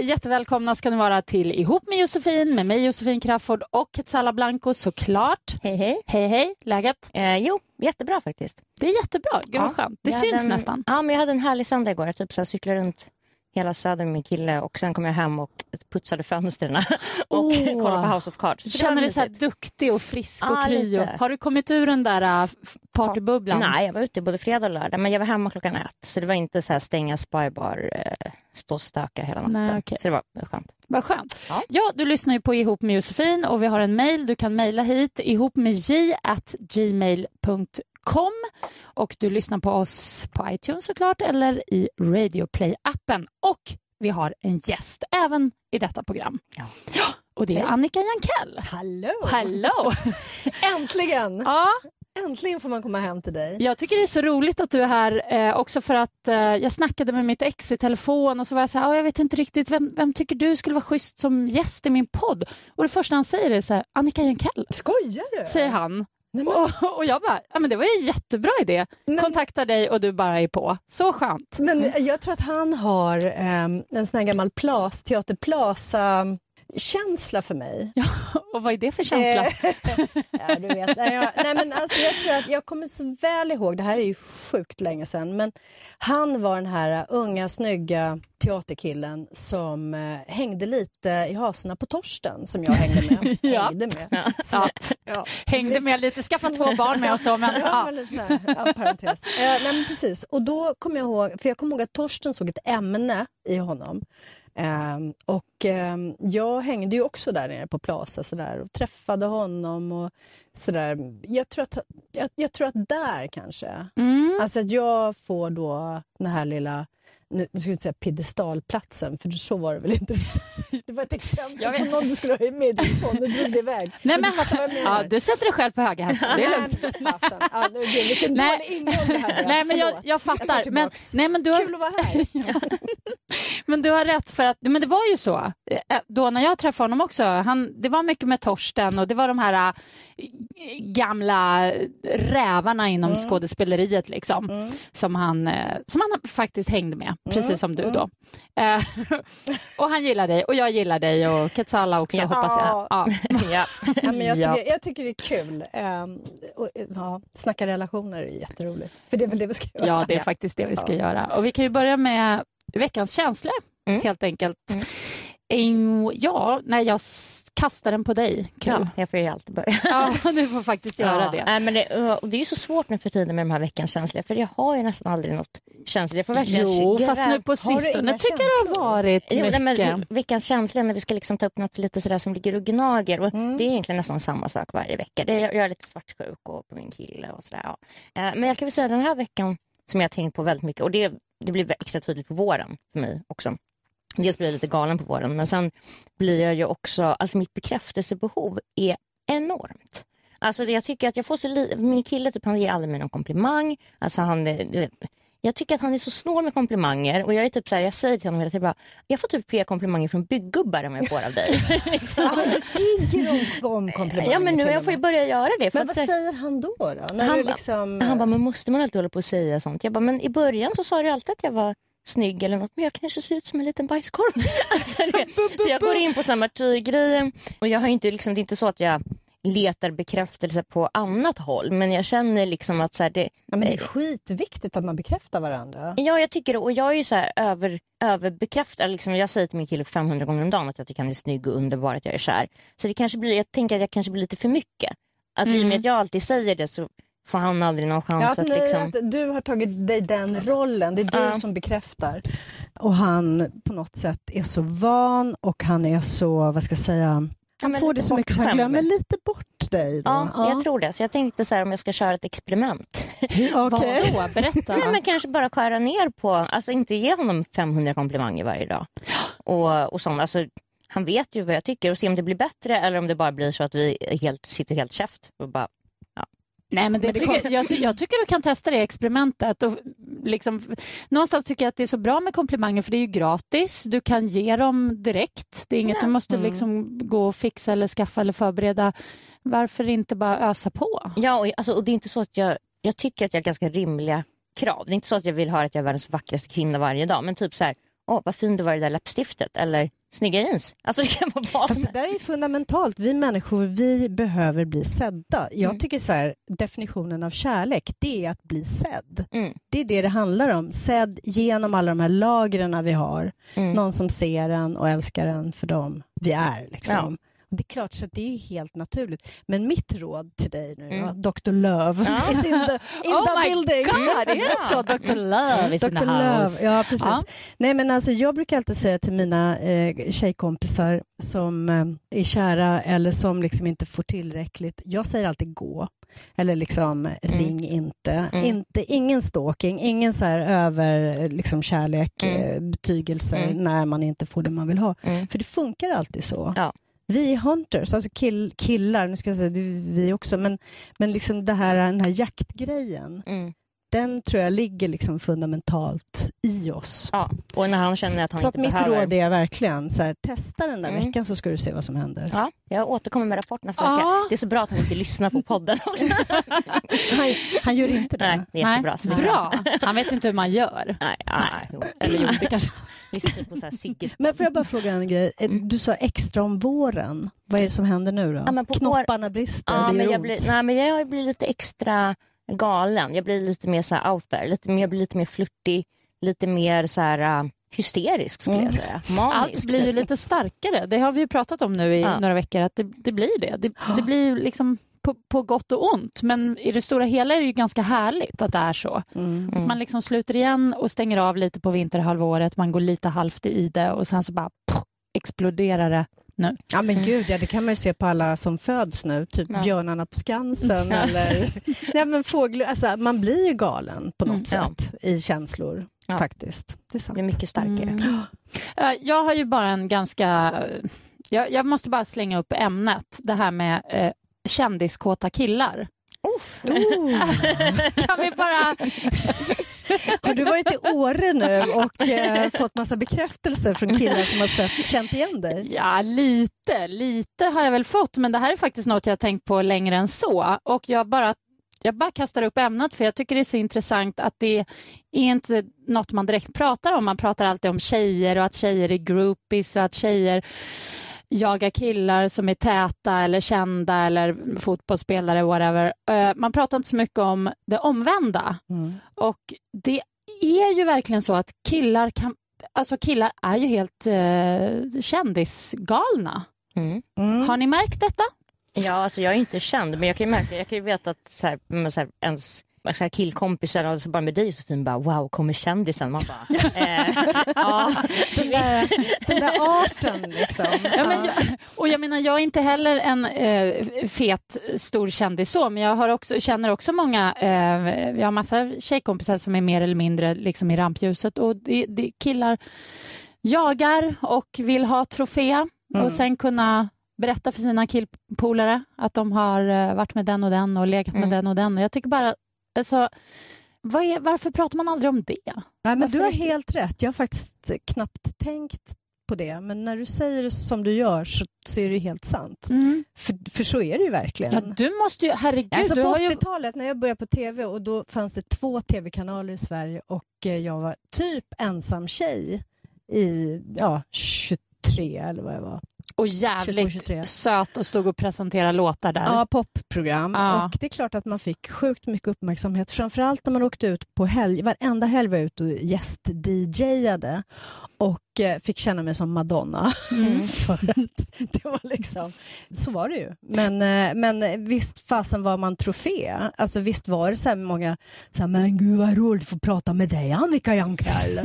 Jättevälkomna ska ni vara till Ihop med Josefin med mig Josefin Crafoord och Quetzala Blanco såklart. Hej hej. Hej, hej, läget? Eh, jo, jättebra faktiskt. Det är jättebra, gud vad skönt. Det Jag syns en, nästan. Ja, men jag hade en härlig söndag igår. Jag typ så här cyklade runt hela söder med min kille och sen kom jag hem och putsade fönstren och Åh. kollade på House of Cards. Så Känner dig så här mysigt. duktig och frisk och kry? och- lite. Har du kommit ur den där äh, f- partybubblan? Nej, jag var ute både fredag och lördag men jag var hemma klockan ett så det var inte så här stänga spybar, eh, stå och stöka hela natten. Nej, okej. Så det var skönt. Vad skönt. Ja. Ja, du lyssnar ju på Ihop med Josefin och vi har en mejl. Du kan mejla hit ihop med j at gmail.com och du lyssnar på oss på iTunes såklart eller i Radio Play-appen. Och vi har en gäst även i detta program. Ja. och det är Annika Jankell. Hallå! Hallå! Äntligen! ja, Äntligen får man komma hem till dig. jag tycker det är så roligt att du är här eh, också för att eh, jag snackade med mitt ex i telefon och så var jag så här, "Ah, jag vet inte riktigt, vem, vem tycker du skulle vara schysst som gäst i min podd? Och det första han säger är så här, Annika Jankell, Skojar du? säger han. Och, och jag bara, ja men det var ju en jättebra idé. Men- Kontakta dig och du bara är på. Så skönt. men jag tror att han har ehm, en sån här gammal plas, Teater Plaza-känsla för mig. Och vad är det för känsla? Eh, ja, du vet. Nej, jag, nej, men alltså, jag tror att jag kommer så väl ihåg, det här är ju sjukt länge sedan, men han var den här unga snygga teaterkillen som eh, hängde lite i hasorna på Torsten som jag hängde med. Ja. hängde med. Ja. ett, ja. Hängde med lite, skaffa två barn med och så. Men, Ja, ja. lite ja, parentes. Eh, nej, precis. Och då kommer jag ihåg, för jag kommer ihåg att Torsten såg ett ämne i honom. Ehm, och ehm, jag hängde ju också där nere på Plaza så där, och träffade honom och sådär. Jag tror att, jag, jag tror att där kanske, Mm. alltså att jag får då den här lilla nu nu ska jag inte säga piedestalplatsen, för så var det väl inte. Var ett exempel Jag på någon du skulle ha med i podd. Nu drog det iväg. Nej, du men, jag menar. ja, du sätter dig själv på höga hästar. Det är lugnt. Nej, men fasen. Ja, nu, gud, vilken Nej. dålig ingång det här blev. Nej, men jag, jag tar fattar. men, tillbaks. nej, men, du har, Kul att vara här. men du har rätt för att, men det var ju så. Eh, Då när jag träffade honom också, han, det var mycket med Torsten och det var de här eh, gamla rävarna inom skådespeleriet liksom, som, han, eh, som han faktiskt hängde med, precis som du då. Eh, och han gillar dig och jag gillar dig och Quetzala också Ja. hoppas jag. Ja. ja. Ja, men jag, Ja. tycker, jag tycker det är kul. Um, och, ja, snacka relationer är jätteroligt. För det är väl det vi ska göra. Ja, det är faktiskt det vi ska göra. Och vi kan ju börja med veckans känslor, Mm. helt enkelt. Mm, Ja, när jag kastar den på dig. Kul. ja, jag får ju alltid börja. Ja, du får faktiskt göra Ja, det. Nej, men det, och det är ju så svårt nu för tiden med de här veckans känslor för jag har ju nästan aldrig något känsligt. Jag får verkligen Jo, fast nu på sistone tycker jag det har känslor? varit Jo, nej, mycket. men veckans känsla när vi ska liksom ta upp något lite sådär som ligger och gnager. Och Mm. Det är egentligen nästan samma sak varje vecka. Det jag är lite svartsjuk och på min kille och sådär. Ja. Eh, Men jag kan väl säga den här veckan som jag har tänkt på väldigt mycket och det, det blir extra tydligt på våren för mig också. Dels blir jag lite galen på våren men sen blir jag ju också, alltså mitt bekräftelsebehov är enormt. Alltså jag tycker att jag får så min kille typ, han ger aldrig mig någon komplimang. Alltså han, eh, vet, jag tycker att han är så snål med komplimanger och jag är typ så här, jag säger till honom hela tiden bara, jag får typ fler komplimanger från byggubbar än vad jag får av dig. liksom. Ja, du tigger om, om komplimanger Ja men nu till jag får ju börja göra det. För Men att, vad här, säger han då? då? När han, du liksom, han bara, men måste man alltid hålla på och säga sånt? Jag bara, men i början så sa du alltid att jag var snygg eller något, men jag kanske ser ut som en liten bajskorv. alltså så jag går in på samma martyrgrejen och jag har inte, liksom, det är inte så att jag letar bekräftelse på annat håll, men jag känner liksom att så här, det, ja, det är skitviktigt att man bekräftar varandra. Ja, jag tycker det. Och jag är ju så här över, överbekräftad. Liksom, jag säger till min kille 500 gånger om dagen att jag tycker han är snygg och underbar, att jag är kär. Så det kanske blir, jag tänker att jag kanske blir lite för mycket. Att i och med att jag alltid säger det så får han aldrig någon chans Ja, att, ni, liksom... att du har tagit dig den rollen, det är du Ja. som bekräftar. Och han på något sätt är så van och han är så, vad ska jag säga, han men får det så mycket så han glömmer lite bort dig. Då. Ja, jag tror det. Så jag tänkte så här om jag ska köra ett experiment. Okej. Vadå? Berätta. Nej, men kanske bara skära ner på, alltså inte ge honom 500 komplimanger varje dag. Och, och sånt. Alltså, han vet ju vad jag tycker och se om det blir bättre eller om det bara blir så att vi helt, sitter helt käft och bara Nej, men det tycker, jag, jag tycker du kan testa det experimentet. Och liksom, någonstans tycker jag att det är så bra med komplimanger för det är ju gratis. Du kan ge dem direkt. Det är inget du måste liksom gå och fixa eller skaffa eller förbereda. Varför inte bara ösa på? Ja, och, alltså, och det är inte så att jag, jag tycker att jag har ganska rimliga krav. Det är inte så att jag vill höra att jag är världens vackraste kvinna varje dag. Men typ så här, åh vad fin du var i det där läppstiftet. Eller snygga jeans. Alltså det kan vara vad Fast det där är fundamentalt. Vi människor vi behöver bli sedda. Jag Mm. tycker så här, definitionen av kärlek det är att bli sedd. Mm. Det är det det handlar om. Sedd genom alla de här lagren vi har. Mm. Någon som ser en och älskar en för dem vi är. Liksom. Ja. Det är klart så det är helt naturligt. Men mitt råd till dig nu Mm. Dr. Love Ja. is in the, in oh the my building. god, är det så? Dr. Love is in Dr. the Love, house. ja precis. Ja. Nej men alltså jag brukar alltid säga till mina eh, tjejkompisar som eh, är kära eller som liksom inte får tillräckligt, jag säger alltid gå. Eller liksom ring inte. Mm. inte. Ingen stalking, ingen så här över liksom kärlek, Mm. eh, betygelser Mm. när man inte får det man vill ha. Mm. För det funkar alltid så. Ja. Vi hunters, alltså kill, killar, nu ska jag säga det är vi också, men, men liksom det här, den här jaktgrejen, Mm. den tror jag ligger liksom fundamentalt i oss. Ja, och när han känner att han så att inte mitt behöver... råd är verkligen så här, testa den där Mm. veckan så ska du se vad som händer. Ja, jag återkommer med rapport nästa Ja. vecka. Det är så bra att han inte lyssnar på podden också. Han, han gör inte det. Nej, det är jättebra. Så kan- Bra. Han vet inte hur man gör. Nej, nej. jo. Eller jo, det kanske... Lyssna typ på så här Sigges Men får jag bara fråga en grej? Eh, Du sa extra om våren. Vad är det som händer nu då? Ja, men Knopparna brister, Ja, det men gör jag ont. blir, nej, men jag blir lite extra galen. Jag blir lite mer så här out there. Lite mer, jag blir lite mer flörtig, lite mer så här uh, hysterisk skulle jag säga. Manisk. Allt blir ju lite starkare. Det har vi ju pratat om nu i Ja. några veckor, att det, det blir det. Det, det blir liksom på, på gott och ont, men i det stora hela är det ju ganska härligt att det är så. Mm. Att man liksom sluter igen och stänger av lite på vinterhalvåret, man går lite halvt i det och sen så bara pff, exploderar det nu. Ja men gud, ja, det kan man ju se på alla som föds nu, typ Ja. björnarna på Skansen eller nej, men fåglar. Alltså, man blir ju galen på något Mm, ja. sätt i känslor Ja. faktiskt. Det är Jag sant. blir mycket starkare. Mm. Eh, Jag har ju bara en ganska... Jag, jag måste bara slänga upp ämnet, det här med eh, kändiskåta killar. Oh. Kan vi bara... Har du varit i Åre nu och eh, fått massa bekräftelse från killar som har sett, känt igen dig? Ja, lite. Lite har jag väl fått, men det här är faktiskt något jag har tänkt på längre än så. Och jag bara, jag bara kastar upp ämnet för jag tycker det är så intressant att det är inte något man direkt pratar om. Man pratar alltid om tjejer och att tjejer är groupies och att tjejer jagar killar som är täta eller kända eller fotbollsspelare, whatever. Eh, Man pratar inte så mycket om det omvända. Och det är ju verkligen så att killar kan Alltså killar är ju helt eh, kändisgalna. Mm. Mm. Har ni märkt detta? Ja, alltså jag är inte känd, men jag kan ju märka, jag kan ju veta att så här, så här, ens så här killkompisar, och så bara med dig Josefin, bara wow, kommer kändisen? Man bara, eh, ja, Den, där, den där arten liksom. Ja, men jag, och jag menar, jag är inte heller en eh, fet, stor kändis så, men jag har också, känner också många, eh, jag har massa tjejkompisar som är mer eller mindre liksom i rampljuset och det, det, killar jagar och vill ha trofé och sen kunna berätta för sina killpolare att de har eh, varit med den och den och legat med Mm. den och den. Och jag tycker bara, alltså, Vad är, varför pratar man aldrig om det? Nej, men du har helt rätt. Jag har faktiskt knappt tänkt på det. Men när du säger det som du gör så, så är det helt sant. För, för så är det ju verkligen. Ja, du måste ju, herregud, Alltså på har ju... 80-talet när jag började på tv och då fanns det två tv-kanaler i Sverige och eh, jag var typ ensam tjej i ja, 23 eller vad jag var. Och 22, jävligt 23. söt och stod och presenterade låtar där. Ja, popprogram. Ja. Och det är klart att man fick sjukt mycket uppmärksamhet. Framförallt när man åkte ut på helg. Varenda helg var jag ute och gäst-DJade och fick känna mig som Madonna. För att det var liksom, så var det ju. Men, eh, men visst fasen var man trofé. Alltså visst var det så många, så här, men gud vad roligt att få prata med dig Annika Jankell.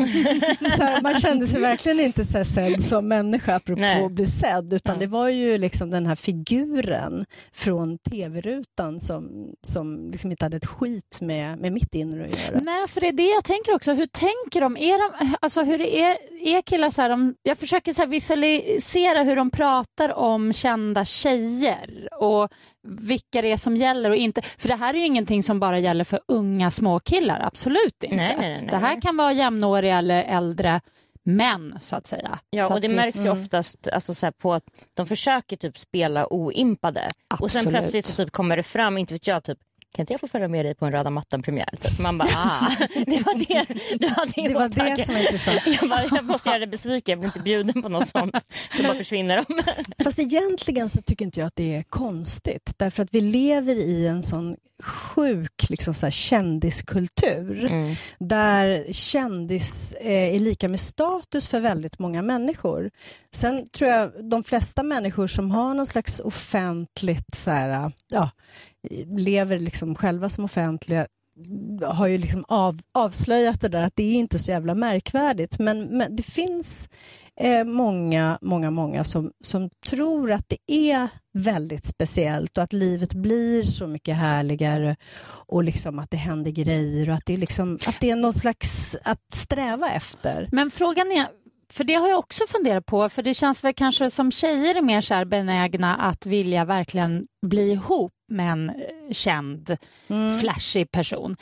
man kände sig verkligen inte så här sedd som människa apropå Nej. att bli sedd utan Ja. det var ju liksom den här figuren från tv-rutan som, som liksom inte hade ett skit med, med mitt inre att göra. Nej, för det är det jag tänker också. Hur tänker de? Är, de, alltså, hur är, är killar så här, de, jag försöker så visualisera hur de pratar om kända tjejer och vilka det är som gäller och inte. För det här är ju ingenting som bara gäller för unga småkillar, absolut inte. Nej, nej, nej. Det här kan vara jämnåriga eller äldre män så att säga. Ja, så och det att märks ju mm. oftast alltså, så på att de försöker typ spela oimpade och sen Absolut. plötsligt så typ, kommer det fram, inte vet jag, typ kan inte jag få följa med dig på en röda mattan-premiär? Typ. Man bara, ah, det var det du hade i Det var åtanke. det som var intressant. Jag, bara, jag måste göra dig besviken, jag blir inte bjuden på något sånt. Så bara försvinner de. Fast egentligen så tycker inte jag att det är konstigt. Därför att vi lever i en sån sjuk liksom så här, kändiskultur. Mm. Där kändis eh, är lika med status för väldigt många människor. Sen tror jag de flesta människor som har någon slags offentligt, så här, ja, lever liksom själva som offentliga har ju liksom av, avslöjat det där att det är inte så jävla märkvärdigt. Men, men det finns eh, många, många, många som, som tror att det är väldigt speciellt och att livet blir så mycket härligare och liksom att det händer grejer och att det är, liksom, att det är någon slags att sträva efter. Men frågan är, för det har jag också funderat på, för det känns väl kanske som tjejer är mer så här benägna att vilja verkligen bli ihop med en eh, känd, flashig person.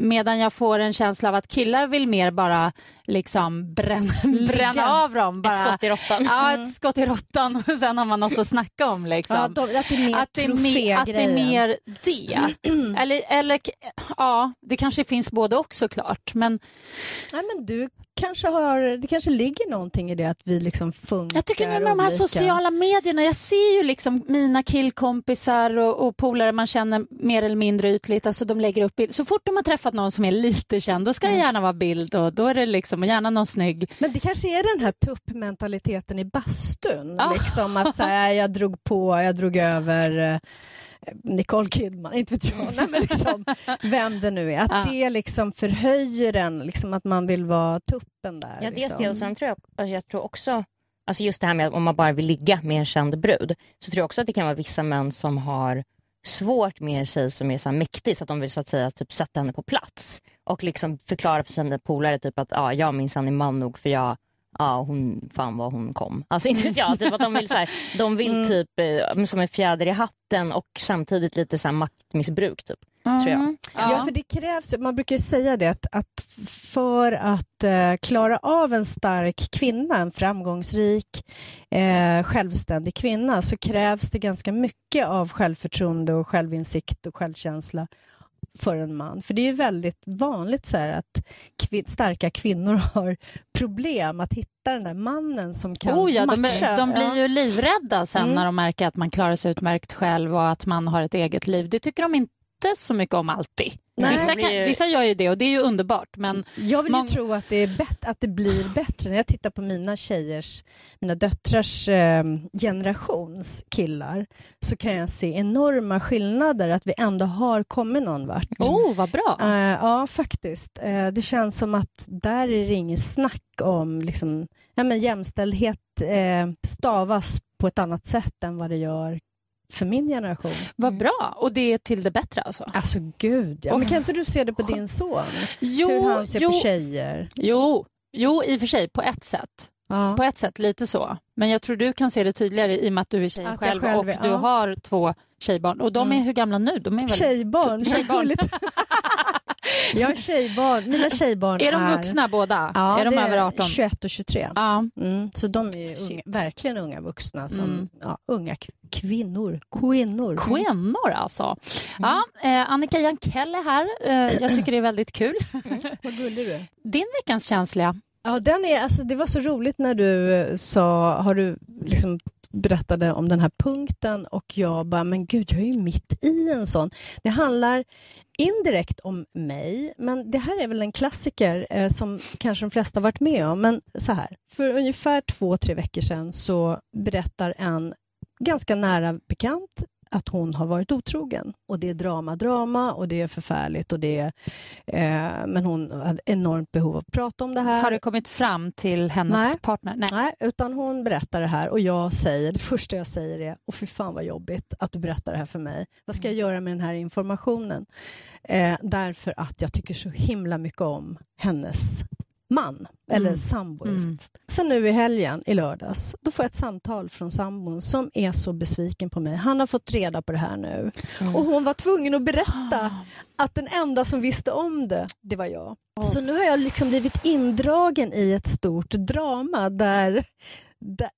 Medan jag får en känsla av att killar vill mer bara liksom bränna, bränna av dem. Bara, Ett skott i råttan. Ja, ett skott i råttan och sen har man något att snacka om. Liksom. Ja, de, att det är mer att det är, mer, att det är mer det. eller, eller ja, det kanske finns både och såklart. Men Nej, men du kanske har, det kanske ligger någonting i det att vi liksom funkar Jag tycker nu med de här olika. sociala medierna, jag ser ju liksom mina killkompisar och, och polare man känner mer eller mindre ytligt, alltså de lägger upp bild. Så fort de har träffat någon som är lite känd, då ska det gärna vara bild och då är det liksom, gärna någon snygg. Men det kanske är den här tuppmentaliteten i bastun. Ja. Liksom att så här, jag drog på, jag drog över eh, Nicole Kidman, inte vet jag, Nej, men liksom, vem det nu är. Att Ja. det liksom förhöjer en, liksom att man vill vara tuppen där. Ja, dels liksom. det och sen tror jag, alltså jag tror också, alltså just det här med att om man bara vill ligga med en känd brud, så tror jag också att det kan vara vissa män som har svårt med en tjej som är så mäktig så att de vill så att säga typ sätta henne på plats och liksom förklara för sina polare typ att ah, jag minsann är man nog för jag Ja, hon, fan vad hon kom. Alltså inte vet jag, typ att de vill, så här, de vill typ eh, som en fjäder i hatten och samtidigt lite så här maktmissbruk typ. Tror jag. Ja. för det krävs, man brukar ju säga det att, att för att eh, klara av en stark kvinna, en framgångsrik, eh, självständig kvinna så krävs det ganska mycket av självförtroende och självinsikt och självkänsla för en man. För det är ju väldigt vanligt så att kvin- starka kvinnor har problem att hitta den där mannen som kan Oh ja, de, matcha. de blir Ja. ju livrädda sen Mm. när de märker att man klarar sig utmärkt själv och att man har ett eget liv. Det tycker de inte så mycket om alltid. Nej. Vissa, kan, vissa gör ju det och det är ju underbart. Men Jag vill ju tro att det, är att det blir bättre. När jag tittar på mina tjejers, mina döttrars eh, generations killar så kan jag se enorma skillnader, att vi ändå har kommit någon vart. oh, vad bra. Eh, ja, faktiskt. Eh, det känns som att där är det inget snack om liksom, ja, men jämställdhet eh, stavas på ett annat sätt än vad det gör för min generation. Vad bra. Och det är till det bättre alltså? Alltså gud, ja. Men kan inte du se det på din son? Jo, Hur han ser jo, på tjejer? jo, jo, i och för sig på ett sätt. Ja. På ett sätt lite så. Men jag tror du kan se det tydligare i och med att du är tjej själv, själv och är- du ja. har två tjejbarn. Och de är Mm. hur gamla nu? De är väl... Tjejbarn. Tjejbarn. Jag har tjejbarn. Mina tjejbarn Är de vuxna båda? Ja, är de det över 18? 21 och 23. Ja. Mm, så de är unga, verkligen unga vuxna, som, Mm. ja, unga kvinnor. Kvinnor. Kvinnor alltså. Ja, eh, Annika Jankell är här. Eh, jag tycker det är väldigt kul. Vad gullig du är. Din veckans känsliga. Ja, den är, alltså, det var så roligt när du eh, sa, har du liksom berättade om den här punkten och jag bara, men gud, jag är ju mitt i en sån. Det handlar indirekt om mig, men det här är väl en klassiker eh, som kanske de flesta varit med om. Men så här, för ungefär två, tre veckor sedan så berättar en ganska nära bekant att hon har varit otrogen. Och det är drama, drama och det är förfärligt. Och det är, eh, men hon hade enormt behov av att prata om det här. Har det kommit fram till hennes Nej. partner? Nej. Nej, utan hon berättar det här och jag säger, det första jag säger är, åh fy fan vad jobbigt att du berättar det här för mig. Vad ska jag göra med den här informationen? Eh, därför att jag tycker så himla mycket om hennes man, eller Mm. sambo. Mm. Sen nu i helgen, i lördags, då får jag ett samtal från sambon som är så besviken på mig. Han har fått reda på det här nu och hon var tvungen att berätta att den enda som visste om det, det var jag. Så nu har jag liksom blivit indragen i ett stort drama där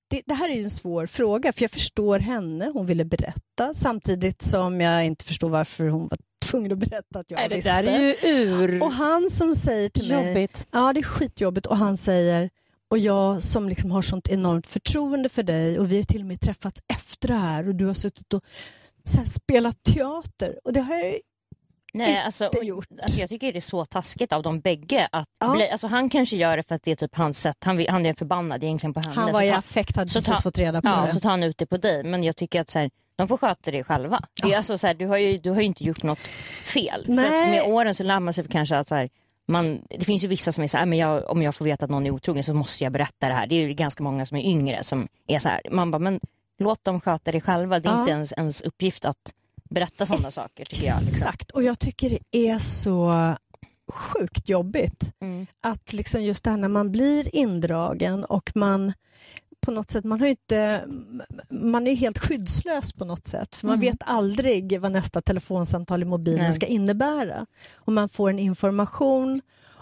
det, det här är en svår fråga för jag förstår henne, hon ville berätta samtidigt som jag inte förstår varför hon var tvungen att berätta att jag Nej, det visste. där är ju ur... Och han som säger till mig, Jobbigt. ja det är skitjobbigt och han säger och jag som liksom har sånt enormt förtroende för dig och vi har till och med träffats efter det här och du har suttit och så spelat teater och det har jag Nej, alltså, inte och- gjort. Alltså, jag tycker det är så taskigt av dem bägge. Att Ja. bli, alltså, han kanske gör det för att det är typ hans sätt. Han, han är förbannad egentligen på henne. Han var i affekt, hade så precis ta- fått reda på Ja, det. så tar han ut det på dig. Men jag tycker att så här, de får sköta det själva. Det är alltså, så här, du, har ju, du har ju inte gjort något fel. För Nej. att med åren så lär man sig kanske att så här, man, det finns ju vissa som är så här, men jag, om jag får veta att någon är otrogen så måste jag berätta det här. Det är ju ganska många som är yngre som är så här. Man bara, men låt dem sköta det själva. Det är Ja. inte ens, ens uppgift att berätta sådana saker tycker jag. Liksom. Exakt, och jag tycker det är så sjukt jobbigt Mm. att liksom just det här när man blir indragen och man på något sätt, man har inte, man är helt skyddslös på något sätt för man Mm. vet aldrig vad nästa telefonsamtal i mobilen Nej. ska innebära. Och man får en information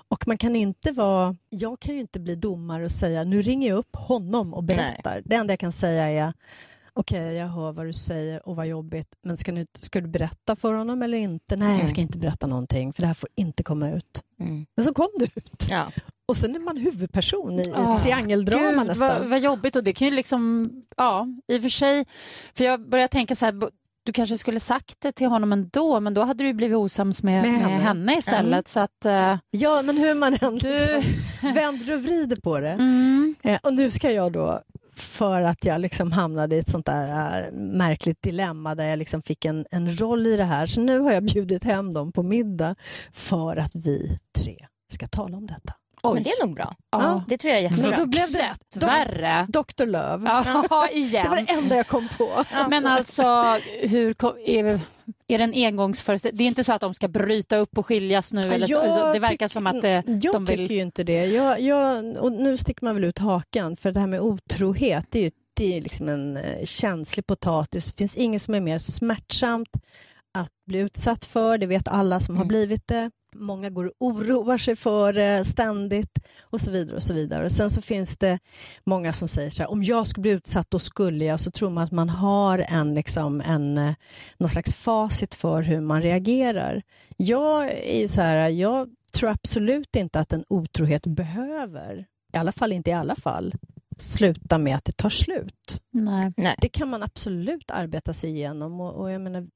och man kan inte vara, jag kan ju inte bli domare och säga nu ringer jag upp honom och berättar. Det enda jag kan säga är okej jag hör vad du säger och vad jobbigt men ska, nu, ska du berätta för honom eller inte? Nej jag ska inte berätta någonting för det här får inte komma ut. Mm. Men så kom det ut. Ja. Och sen är man huvudperson i ett triangeldrama Gud, nästan. vad, vad jobbigt och det kan ju liksom, ja, i och för sig, för jag börjar tänka så här, du kanske skulle sagt det till honom ändå, men då hade du ju blivit osams med, Med med, henne. henne. istället. Så att, eh, Ja, men hur man än Du- liksom vänder och vrider på det. mm, Eh, och nu ska jag då, för att jag liksom hamnade i ett sånt där äh, märkligt dilemma där jag liksom fick en, en roll i det här, så nu har jag bjudit hem dem på middag för att vi tre ska tala om detta. Men det är nog bra. ja. Det tror jag är jättebra. Då blev det dok- värre. Dr. Löv. Ja, igen. Det var det enda jag kom på. Men alltså, hur, ko- är, är det en engångsföreställning? Det är inte så att de ska bryta upp och skiljas nu? Eller så, Jag så, det verkar tycker- som att det, Jag de vill... tycker ju inte det. Jag, jag, och nu sticker man väl ut hakan, för det här med otrohet det är ju det är liksom en eh, känslig potatis. Det finns inget som är mer smärtsamt att bli utsatt för. Det vet alla som har Mm. blivit det. Många går och oroar sig för det ständigt och så vidare. och så vidare. Och Sen så finns det många som säger så här, om jag skulle bli utsatt då skulle jag, så tror man att man har en, liksom, en, eh, någon slags facit för hur man reagerar. Jag är ju så här, jag tror absolut inte att en otrohet behöver, i alla fall inte i alla fall, sluta med att det tar slut. Nej. Nej. Det kan man absolut arbeta sig igenom. Och, och jag, menar,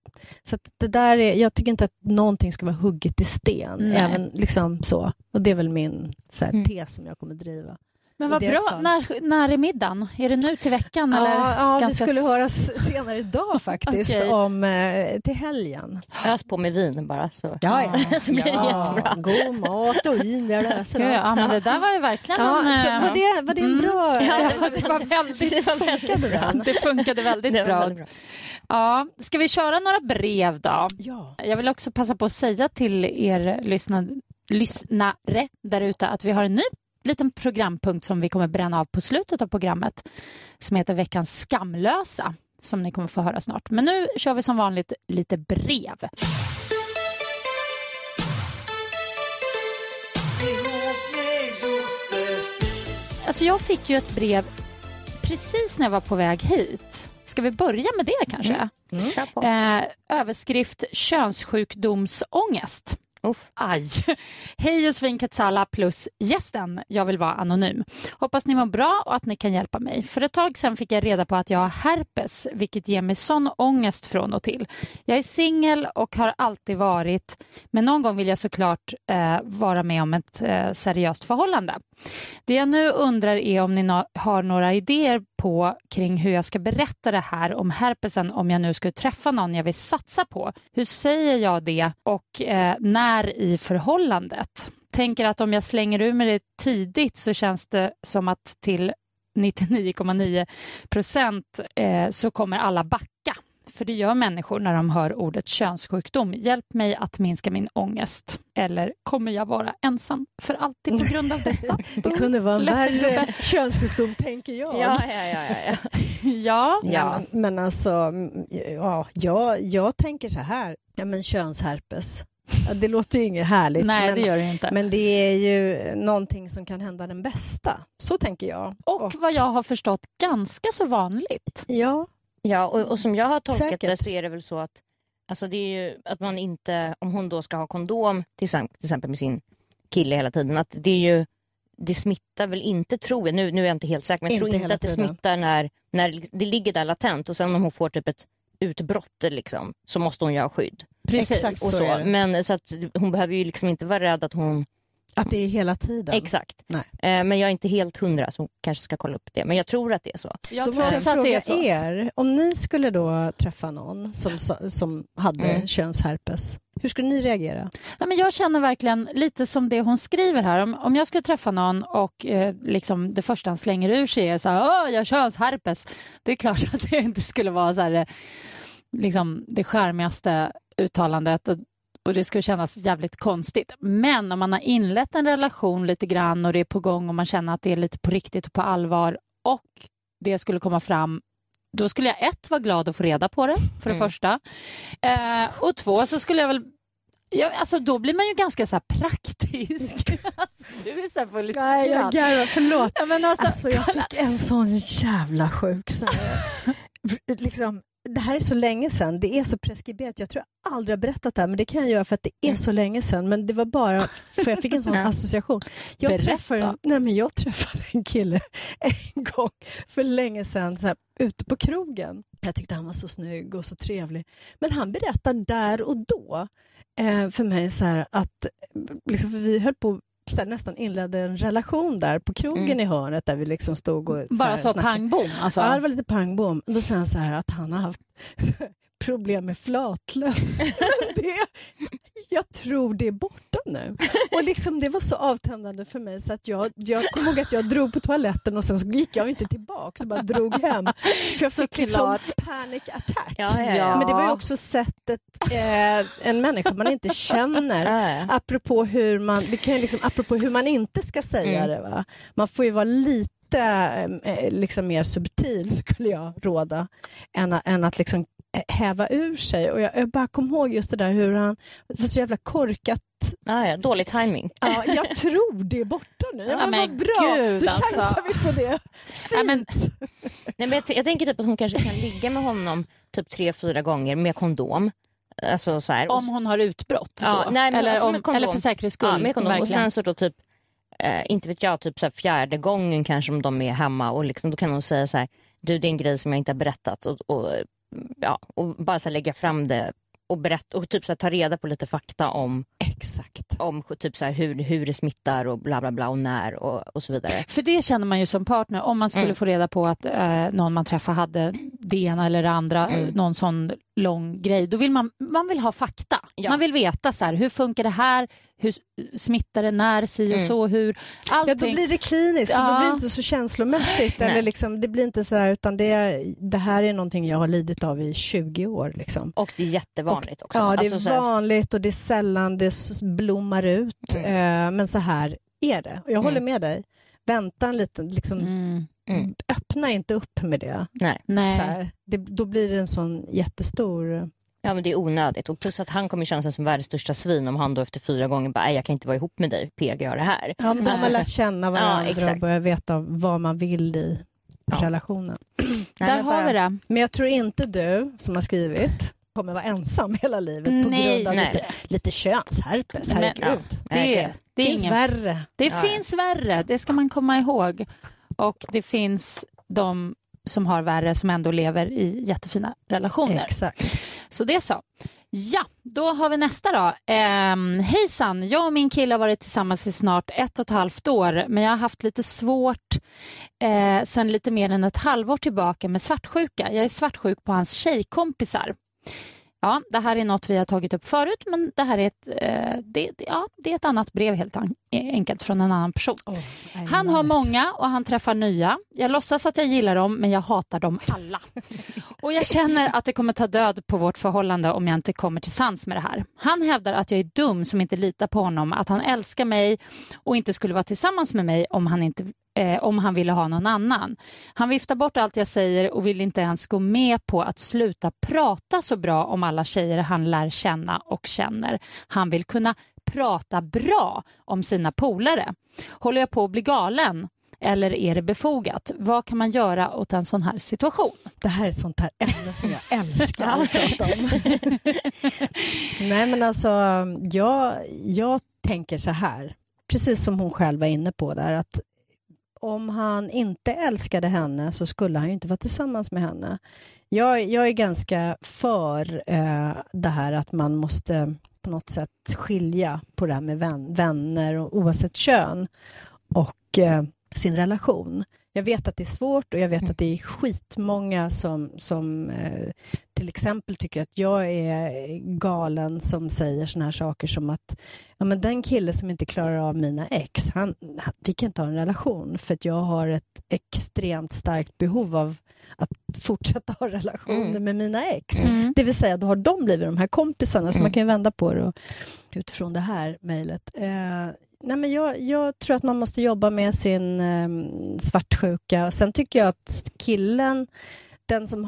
så att det där är, jag tycker inte att någonting ska vara hugget i sten. Nej. Även liksom så. Och det är väl min så här, Mm. tes som jag kommer driva. Men vad bra. fall. När, när är middagen? Är det nu till veckan? eller Ja, ja vi ganska skulle höras senare idag faktiskt Okej. om eh, till helgen. Ös på med vin bara. Så. Ja, ja. så blir det jättebra. God mat och vin, jag löser Gud, ja, men det där var ju verkligen Ja, en... så var, det, var det en Mm. bra... Ja, det var väldigt... Funkade den? Det funkade väldigt Det bra. väldigt bra. Ja, ska vi köra några brev då? Ja. Jag vill också passa på att säga till er lyssna, lyssnare där ute att vi har en ny liten programpunkt som vi kommer bränna av på slutet av programmet som heter veckans skamlösa som ni kommer få höra snart. Men nu kör vi som vanligt lite brev. Alltså jag fick ju ett brev precis när jag var på väg hit. Ska vi börja med det kanske? Mm. Mm. Eh, överskrift könssjukdomsångest. Aj. Hej Josefin Katsala plus gästen. Jag vill vara anonym. Hoppas ni mår bra och att ni kan hjälpa mig. För ett tag sedan fick jag reda på att jag har herpes vilket ger mig sån ångest från och till. Jag är singel och har alltid varit men någon gång vill jag såklart eh, vara med om ett eh, seriöst förhållande. Det jag nu undrar är om ni no- har några idéer på kring hur jag ska berätta det här om herpesen om jag nu skulle träffa någon jag vill satsa på. Hur säger jag det och eh, när i förhållandet? Tänker att om jag slänger ur mig det tidigt så känns det som att till 99,9 procent eh, så kommer alla backa. För det gör människor när de hör ordet könssjukdom. Hjälp mig att minska min ångest. Eller kommer jag vara ensam för alltid på grund av detta? Det kunde vara en värre könssjukdom, tänker jag. Ja, ja, ja, ja, ja. Ja, Ja. Men, men alltså, ja, jag, jag tänker så här, ja, men könsherpes, ja, det låter ju inget härligt. nej men, det gör det inte. men det är ju någonting som kan hända den bästa. Så tänker jag. Och vad jag har förstått ganska så vanligt. Ja, Ja, och, och som jag har tolkat Säkert. det så är det väl så att, alltså det är ju att man inte, om hon då ska ha kondom till exempel, till exempel med sin kille hela tiden, att det är ju, det smittar väl inte tror jag, nu, nu är jag inte helt säker, men jag Inte tror inte att det tiden. smittar när, när det ligger där latent och sen om hon får typ ett utbrott liksom, så måste hon ju ha skydd. Precis. Exakt. Och Så så. är det. Men så att hon behöver ju liksom inte vara rädd att hon... att det är hela tiden. Exakt. Nej. Eh, men jag är inte helt hundra så hon kanske ska kolla upp det. Men jag tror att det är så. Jag Då tror måste jag att det fråga är så. er, om ni skulle då träffa någon som, som hade Mm. könsherpes, hur skulle ni reagera? Nej, men jag känner verkligen lite som det hon skriver här. Om, om jag skulle träffa någon och eh, liksom det första han slänger ur sig är så här, Åh, jag har könsherpes. Det är klart att det inte skulle vara så här, eh, liksom, det skärmigaste uttalandet och, det skulle kännas jävligt konstigt. Men om man har inlett en relation lite grann och det är på gång och man känner att det är lite på riktigt och på allvar och det skulle komma fram då skulle jag ett vara glad att få reda på det, för det Mm. första. Eh, och två så skulle jag väl Ja, alltså då blir man ju ganska så här praktisk. alltså, du är så här full Nej, jag garvar, förlåt. Ja, men alltså, Alltså jag kolla. fick en sån jävla sjuk så här, liksom, Det här är så länge sedan, det är så preskriberat. Jag tror jag aldrig har berättat det här men det kan jag göra för att det är så länge sedan. Men det var bara för jag fick en sån association. Jag Berätta. träffade, nej men jag träffade en kille en gång för länge sedan så här, ute på krogen. Jag tyckte han var så snygg och så trevlig. Men han berättade där och då eh, för mig så här att, liksom, för vi höll på här, nästan inledde en relation där på krogen Mm. i hörnet där vi liksom stod och Bara här så snackade. pang bom. Alltså. Ja, det var lite pang bom. Då sa han så här att han har haft problem med flatlös. det, jag tror det är borta nu. Och liksom, det var så avtändande för mig så att jag, jag kommer ihåg att jag drog på toaletten och sen så gick jag inte tillbaka så bara drog hem. För jag fick liksom panic attack. Ja, ja, ja. Men det var ju också sättet eh, en människa man inte känner apropå hur man, det kan liksom, apropå hur man inte ska säga Mm. det. Va? Man får ju vara lite eh, liksom mer subtil skulle jag råda än, än att liksom häva ur sig. Och jag, jag bara kom ihåg just det där hur han, det var så jävla korkat. Ja, ja. Dålig timing. Ja, jag tror det är borta nu. Ja, Ja, men men vad bra, gud, då alltså. chansar vi på det. Nej, men, Nej, men jag, jag tänker typ att hon kanske kan ligga med honom typ tre, fyra gånger med kondom. Alltså så här. Och om hon har utbrott Ja, då? nej, men eller, alltså om, eller för säkerhets skull. Ja, med kondom. Och verkligen. sen så då typ, eh, inte vet jag, typ så här fjärde gången kanske om de är hemma och liksom, då kan hon säga så här, du det är en grej som jag inte har berättat och, och, ja, och bara så lägga fram det och berätta och typ så ta reda på lite fakta om, Exakt. om typ så här, hur, hur det smittar och bla bla bla och när och, och så vidare. För det känner man ju som partner. Om man skulle Mm. få reda på att eh, någon man träffar hade det ena eller det andra, Mm. någon sån lång grej. Då vill man, man vill ha fakta. Ja. Man vill veta så här, hur funkar det här, hur smittar det, när, si och Mm. så, hur. Ja, Allting. då blir det kliniskt, Ja. då blir det inte så känslomässigt. Nej. eller liksom, det blir inte så här, utan det, det här är någonting jag har lidit av i 20 år. Liksom. Och det är jättevanligt också. Ja, det är Alltså så här- vanligt och det är sällan det blommar ut. Mm. Eh, men så här är det. Och jag håller Mm. med dig. Vänta en liten, liksom, Mm. Mm. öppna inte upp med det. Nej. Nej. Så här. det. Då blir det en sån jättestor Ja men det är onödigt och plus att han kommer känna sig som världens största svin om han då efter fyra gånger bara, "Nej, jag kan inte vara ihop med dig, PG gör det här. Ja, men de har Alltså, lärt känna varandra och exakt. börjat veta vad man vill i relationen. nej, Där har vi det. Men jag tror inte du som har skrivit kommer vara ensam hela livet på Nej, grund av nej. lite, lite könsherpes. Men, Herregud. ja. Det, det, finns ingen värre. Det ja. finns värre, det ska man komma ihåg. Och det finns de som har värre som ändå lever i jättefina relationer. Exakt. Så det så. Ja, då har vi nästa då. Ehm, hejsan, jag och min kille har varit tillsammans i snart ett och ett halvt år men jag har haft lite svårt eh, sen lite mer än ett halvår tillbaka med svartsjuka. Jag är svartsjuk på hans tjejkompisar. Ja, det här är något vi har tagit upp förut men det här är ett, eh, det, ja, det är ett annat brev helt enkelt från en annan person. Oh, Han har många och han träffar nya. Jag låtsas att jag gillar dem men jag hatar dem alla. Och jag känner att det kommer ta död på vårt förhållande om jag inte kommer till sans med det här. Han hävdar att jag är dum som inte litar på honom, att han älskar mig och inte skulle vara tillsammans med mig om han inte eh, om han ville ha någon annan. Han viftar bort allt jag säger och vill inte ens gå med på att sluta prata så bra om alla tjejer han lär känna och känner. Han vill kunna prata bra om sina polare. Håller jag på att bli galen? Eller är det befogat? Vad kan man göra åt en sån här situation? Det här är ett sånt här ämne som jag älskar att prata om. Nej men alltså, jag, jag tänker så här, precis som hon själv var inne på där, att om han inte älskade henne så skulle han ju inte vara tillsammans med henne. Jag, jag är ganska för eh, det här att man måste på något sätt skilja på det här med vän, vänner och, oavsett kön och eh, sin relation. Jag vet att det är svårt och jag vet att det är skitmånga som, som eh, till exempel tycker att jag är galen som säger såna här saker som att ja, men den kille som inte klarar av mina ex, han, han, vi kan inte ha en relation för att jag har ett extremt starkt behov av att fortsätta ha relationer Mm. med mina ex. Mm. Det vill säga, då har de blivit de här kompisarna, så man kan ju vända på det och, utifrån det här mejlet. Eh, nej men jag, jag tror att man måste jobba med sin eh, svartsjuka. Sen tycker jag att killen, den som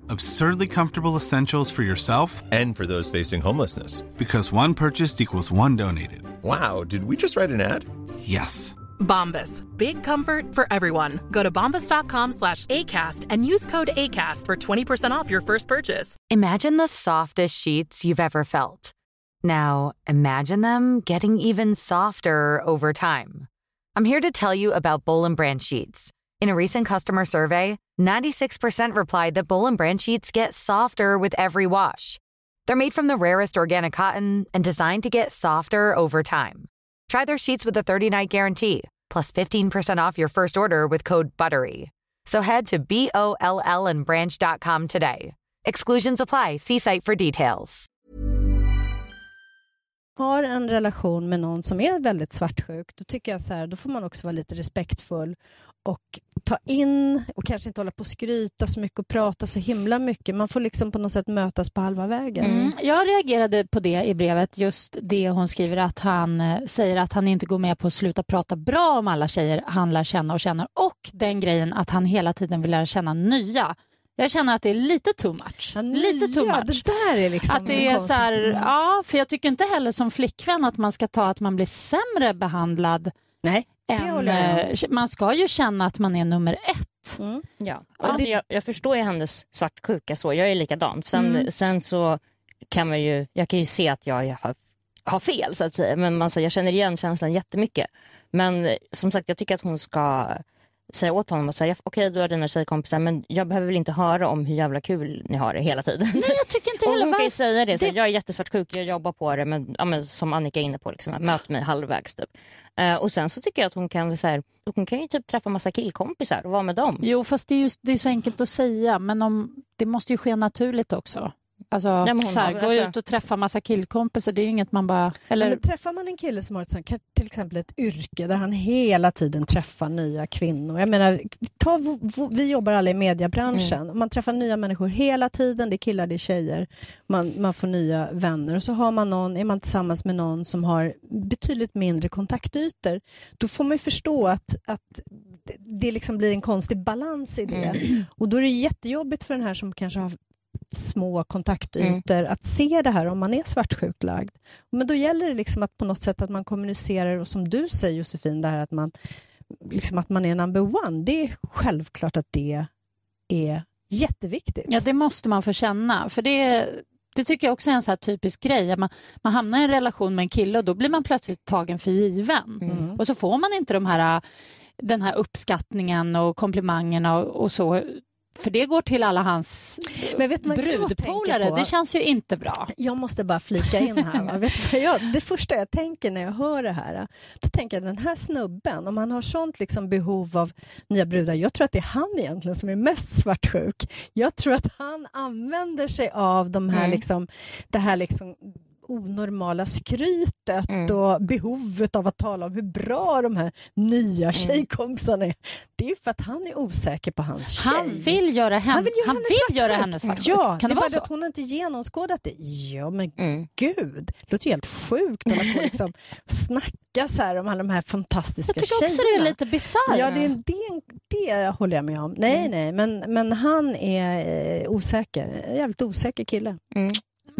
Absurdly comfortable essentials for yourself And for those facing homelessness. because one purchased equals one donated. Wow, did we just write an ad? Yes. Bombas. Big comfort for everyone. Go to bombas.com slash ACAST and use code ACAST for 20% off your first purchase. Imagine the softest sheets you've ever felt. Now, imagine them getting even softer over time. I'm here to tell you about Bowl and Branch sheets. In a recent customer survey, 96% replied that Bowl and Branch sheets get softer with every wash. They're made from the rarest organic cotton and designed to get softer over time. Try their sheets with a 30-night guarantee, plus 15% off your first order with code BUTTERY. So head to B-O-L-L and branch.com today. Exclusions apply. See site for details. har en relation med någon som är väldigt svartsjuk, då tycker jag så här, då får man också vara lite respektfull och ta in och kanske inte hålla på och skryta så mycket och prata så himla mycket. Man får liksom på något sätt mötas på halva vägen. Mm. Jag reagerade på det i brevet, just det hon skriver att han eh, säger att han inte går med på att sluta prata bra om alla tjejer han lär känna och känner och den grejen att han hela tiden vill lära känna nya. Jag känner att det är lite too much. Ja, lite too ja, much. Det där är liksom Att det är konstigt. så här, ja, för jag tycker inte heller som flickvän att man ska ta att man blir sämre behandlad Nej, jag om. eh, man ska ju känna att man är nummer ett. Mm. Ja. Alltså, jag, jag förstår ju hennes svartsjuka så, jag är likadan. Sen, Mm. sen så kan man ju, jag kan ju se att jag har, har fel så att säga. Men man, så, jag känner igen känslan jättemycket. Men eh, som sagt, jag tycker att hon ska säga åt honom att säga okej du har dina tjejkompisar men jag behöver väl inte höra om hur jävla kul ni har det hela tiden. Nej, jag tycker inte heller hon kan ju säga det, så det- jag är jättesvartsjuk, jag jobbar på det men, ja, men som Annika är inne på, liksom, möt mig halvvägs typ. Eh, och sen så tycker jag att hon kan, så här, hon kan ju typ träffa massa killkompisar och vara med dem. Jo, fast det är, just, det är så enkelt att säga, men om, det måste ju ske naturligt också. Alltså, hon så här, gå alltså- ut och träffa massa killkompisar, det är ju inget man bara... Eller, Men träffar man en kille som har ett till exempel ett yrke där han hela tiden träffar nya kvinnor. Jag menar, ta, vi jobbar alla i mediebranschen. Mm. Man träffar nya människor hela tiden. Det är killar, det är tjejer. Man, man får nya vänner. Och så har man någon, är man tillsammans med någon som har betydligt mindre kontaktytor. Då får man ju förstå att, att det- liksom blir en konstig balans i det. Och då är det jättejobbigt för den här som kanske har små kontaktytor att se det här om man är svartsjukt lagd. Men då gäller det liksom att på något sätt att man kommunicerar och som du säger Josefin, det här att man, liksom att man är number one. Det är självklart att det är jätteviktigt. Ja, det måste man få känna. För det, det tycker jag också är en så här typisk grej. Att man, man hamnar i en relation med en kille och då blir man plötsligt tagen för given. Mm. Och så får man inte de här, den här uppskattningen och komplimangerna och, och så. För det går till alla hans Men vet brudpolare. Det känns ju inte bra. Jag måste bara flika in här. Vet vad jag, det första jag tänker när jag hör det här, då tänker jag den här snubben, om han har sånt liksom behov av nya brudar, jag tror att det är han egentligen som är mest svartsjuk. Jag tror att han använder sig av de här, Mm. liksom, det här liksom onormala skrytet Mm. och behovet av att tala om hur bra de här nya Mm. tjejkompisarna är. Det är för att han är osäker på hans tjej. Han vill göra henne, Han vill göra han henne vill göra svartsjuk. henne svartsjuk. Ja, kan det, är vara bara så? att hon har inte genomskådat det. Ja, men Mm. gud, det låter ju helt sjukt att på och liksom snacka så här om alla de här fantastiska Jag tycker tjejerna. också det är lite bisarrt. Ja, det, det, det håller jag med om. Nej, Mm. nej, men, men han är eh, osäker. En jävligt osäker kille. Mm.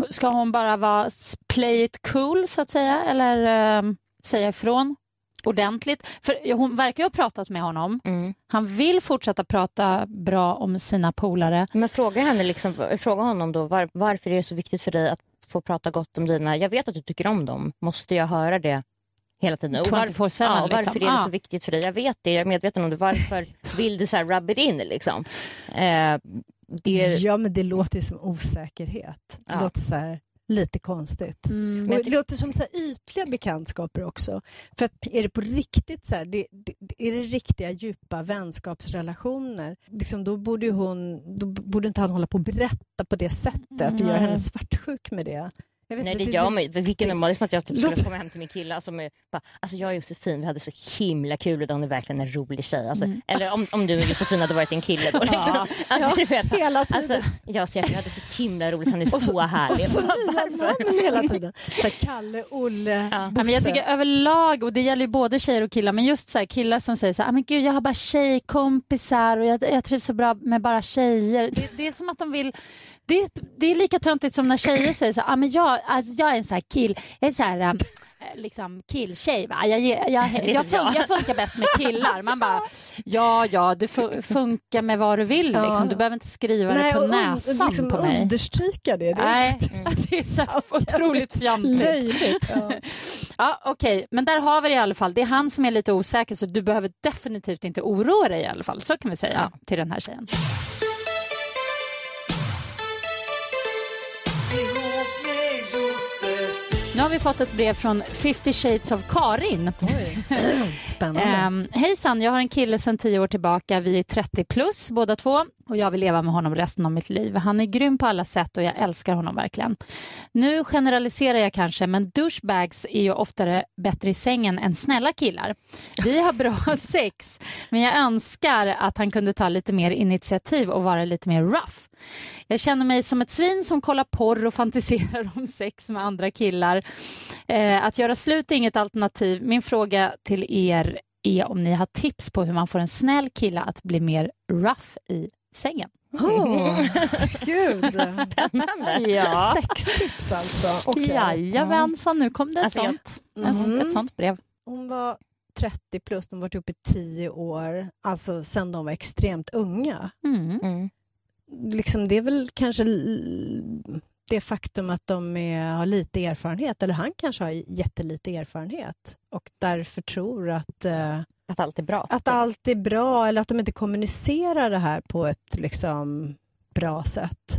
Ska hon bara vara play it cool så att säga eller eh, säga ifrån ordentligt? För hon verkar ju ha pratat med honom. Mm. Han vill fortsätta prata bra om sina polare. Men fråga, henne liksom, fråga honom då var, varför är det så viktigt för dig att få prata gott om dina... Jag vet att du tycker om dem. Måste jag höra det hela tiden? Och var- 24/7 ja, och varför liksom. är det Ja. så viktigt för dig? Jag vet det, jag är medveten om det. Varför vill du så här rub it in? Liksom? Eh, det, Ja, men det låter ju som osäkerhet. Det Ja. låter så här lite konstigt. Mm. Det låter som så ytliga bekantskaper också. För att är det på riktigt så här, det, det, är det riktiga djupa vänskapsrelationer, liksom, då borde hon, då borde inte han hålla på och berätta på det sättet och göra Nej. henne svartsjuk med det. Jag vet Nej det gör mig. Vilken det- normal, det är som att jag typ skulle komma hem till min kille som är bara, alltså jag och Josefin vi hade så himla kul idag, hon är verkligen en rolig tjej. Alltså, Eller om, om du och Josefin hade varit en kille då. Liksom. Ja. Alltså, Ja, vet, hela tiden. alltså, jag och Stefan vi hade så himla roligt, han är så härlig. Och så Bara, nya namn hela tiden. Så här, Kalle, Olle, Ja. Ja, Bosse. men jag tycker överlag, och det gäller ju både tjejer och killar, men just så här, killar som säger så här, "Ah, men gud jag har bara tjejkompisar och jag, jag trivs så bra med bara tjejer. Det, det är som att de vill det, det är lika töntigt som när tjejer säger så här, ah, men jag, alltså, jag är en sån här kill, jag är så här, äh, liksom killtjej. Jag, jag, jag, jag, fun, jag funkar bäst med killar. Man bara, ja, ja, du fu- funkar med vad du vill. Liksom. Du behöver inte skriva Nej, det på näsan liksom på mig. understryka det. det är Nej, faktiskt det är så otroligt fjantigt. löjligt. Ja. Ja, Okej, men där har vi det i alla fall. Det är han som är lite osäker så du behöver definitivt inte oroa dig i alla fall. Så kan vi säga till den här tjejen. Nu har vi fått ett brev från 50 shades of Karin. Oj. Spännande. Um, hejsan, jag har en kille sedan 10 år tillbaka. Vi är 30 plus båda två och jag vill leva med honom resten av mitt liv. Han är grym på alla sätt och jag älskar honom verkligen. Nu generaliserar jag kanske, men douchebags är ju oftare bättre i sängen än snälla killar. Vi har bra sex, men jag önskar att han kunde ta lite mer initiativ och vara lite mer rough. Jag känner mig som ett svin som kollar porr och fantiserar om sex med andra killar. Eh, att göra slut är inget alternativ. Min fråga till er är om ni har tips på hur man får en snäll kille att bli mer rough i sängen. Åh, gud. Spännande. Ja. Sextips alltså. Okej. Jajamensan, nu kom det ett, Alltså, sånt, Mhm. ett, ett sånt brev. Hon var 30 plus, de har varit uppe i 10 år, alltså sen de var extremt unga. Mm. Mm. Liksom, det är väl kanske det faktum att de är, har lite erfarenhet, eller han kanske har jättelite erfarenhet och därför tror att... Eh, Att allt är bra. att allt är bra eller att de inte kommunicerar det här på ett liksom bra sätt.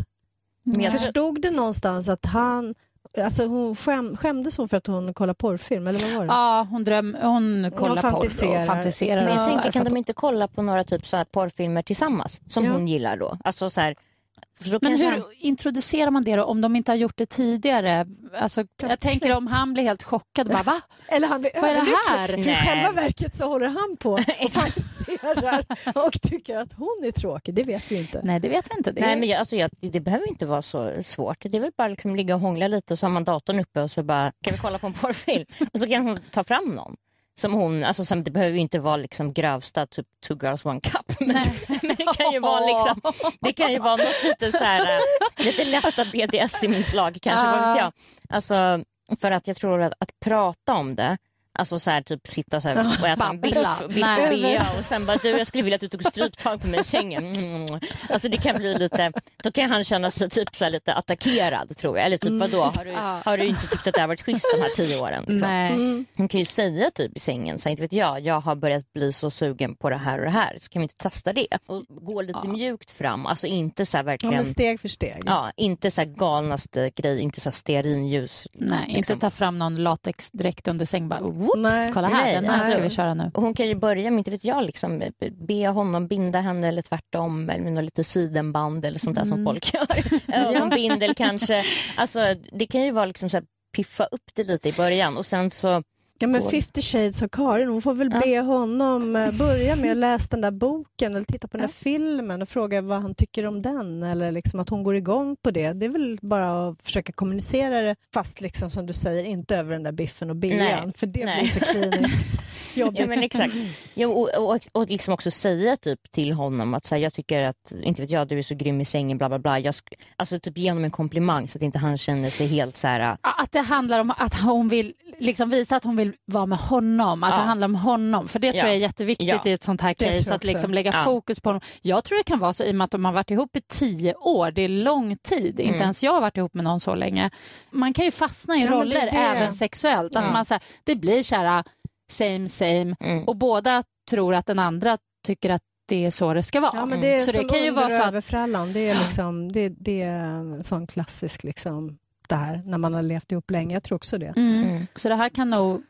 Men jag- Förstod det någonstans att han, alltså hon skäm, skämdes hon för att hon kollar porrfilm eller vad var det? Ja, hon, dröm, hon kollar porr fantiserar. och fantiserar. Men jag tänker, kan de inte kolla på några typ så här porrfilmer tillsammans som Ja. hon gillar då? Alltså så här, Men hur han- introducerar man det då om de inte har gjort det tidigare? Alltså, jag tänker om han blir helt chockad bara va? Eller han blir Vad är det här? För i själva verket så håller han på och fantiserar och tycker att hon är tråkig. Det vet vi inte. Nej, det vet vi inte. Det Nej, men jag, alltså, jag, det behöver inte vara så svårt. Det är väl bara liksom ligga och hångla lite och så har man datorn uppe och så bara, kan vi kolla på en porrfilm? Och så kan hon ta fram någon. Som hon, alltså som, det behöver ju inte vara liksom grövsta typ two girls one cup. Men, men det kan ju vara liksom, det kan ju vara något lite så här, äh, lite lätta BDSM-inslag kanske, vad vet jag. Alltså, för att jag tror att, att prata om det Alltså så här, typ sitta så här och äta en biff, biff och sen bara du jag skulle vilja att du tog stryptag på mig i sängen. Mm. Alltså det kan bli lite, då kan han känna sig typ så lite attackerad tror jag. Eller typ vadå, har du, har du inte tyckt att det har varit schysst de här tio åren? Liksom? Nej. Hon kan ju säga typ i sängen, så här, inte vet jag, jag har börjat bli så sugen på det här och det här. Så kan vi inte testa det? Och gå lite mjukt fram, alltså inte så här Ja, verkligen men steg för steg. Ja, inte så här galnaste grej, inte så här stearinljus. Nej, inte liksom. ta fram någon latexdräkt under säng bara whoops, Nej. kolla här, Nej, den här alltså- ska vi köra nu. Hon kan ju börja med, inte vet jag, liksom, be honom binda henne eller tvärtom eller med lite sidenband eller sånt där som folk gör. Ögonbindel kanske. Alltså, det kan ju vara liksom så här, piffa upp det lite i början och sen så Ja, men Går. 50 shades av Karin, hon får väl Ja. be honom eh, börja med att läsa den där boken eller titta på den där filmen och fråga vad han tycker om den eller liksom att hon går igång på det. Det är väl bara att försöka kommunicera det fast liksom som du säger inte över den där biffen och bean för det Nej. blir så kliniskt jobbigt. Ja men exakt. Ja, och, och, och liksom också säga typ till honom att så här, jag tycker att, inte vet jag, du är så grym i sängen bla bla bla. Jag sk- alltså typ ge honom en komplimang så att inte han känner sig helt så här. Ja, Att det handlar om att hon vill liksom visa att hon vill vara med honom, att Ja. det handlar om honom. För det tror Ja. jag är jätteviktigt Ja. i ett sånt här case, att liksom lägga Ja. fokus på honom. Jag tror det kan vara så i och med att de har varit ihop i tio år, det är lång tid, Mm. inte ens jag har varit ihop med någon så länge. Man kan ju fastna i roller det. även sexuellt, att Ja. man så här, det blir här same same Mm. och båda tror att den andra tycker att det är så det ska vara. Ja, men det är så som det kan ju vara så att överfrallan. Det är, liksom, det, det är en sån klassisk liksom, det här när man har levt ihop länge. Jag tror också det. Mm. Mm. Så det här kan nog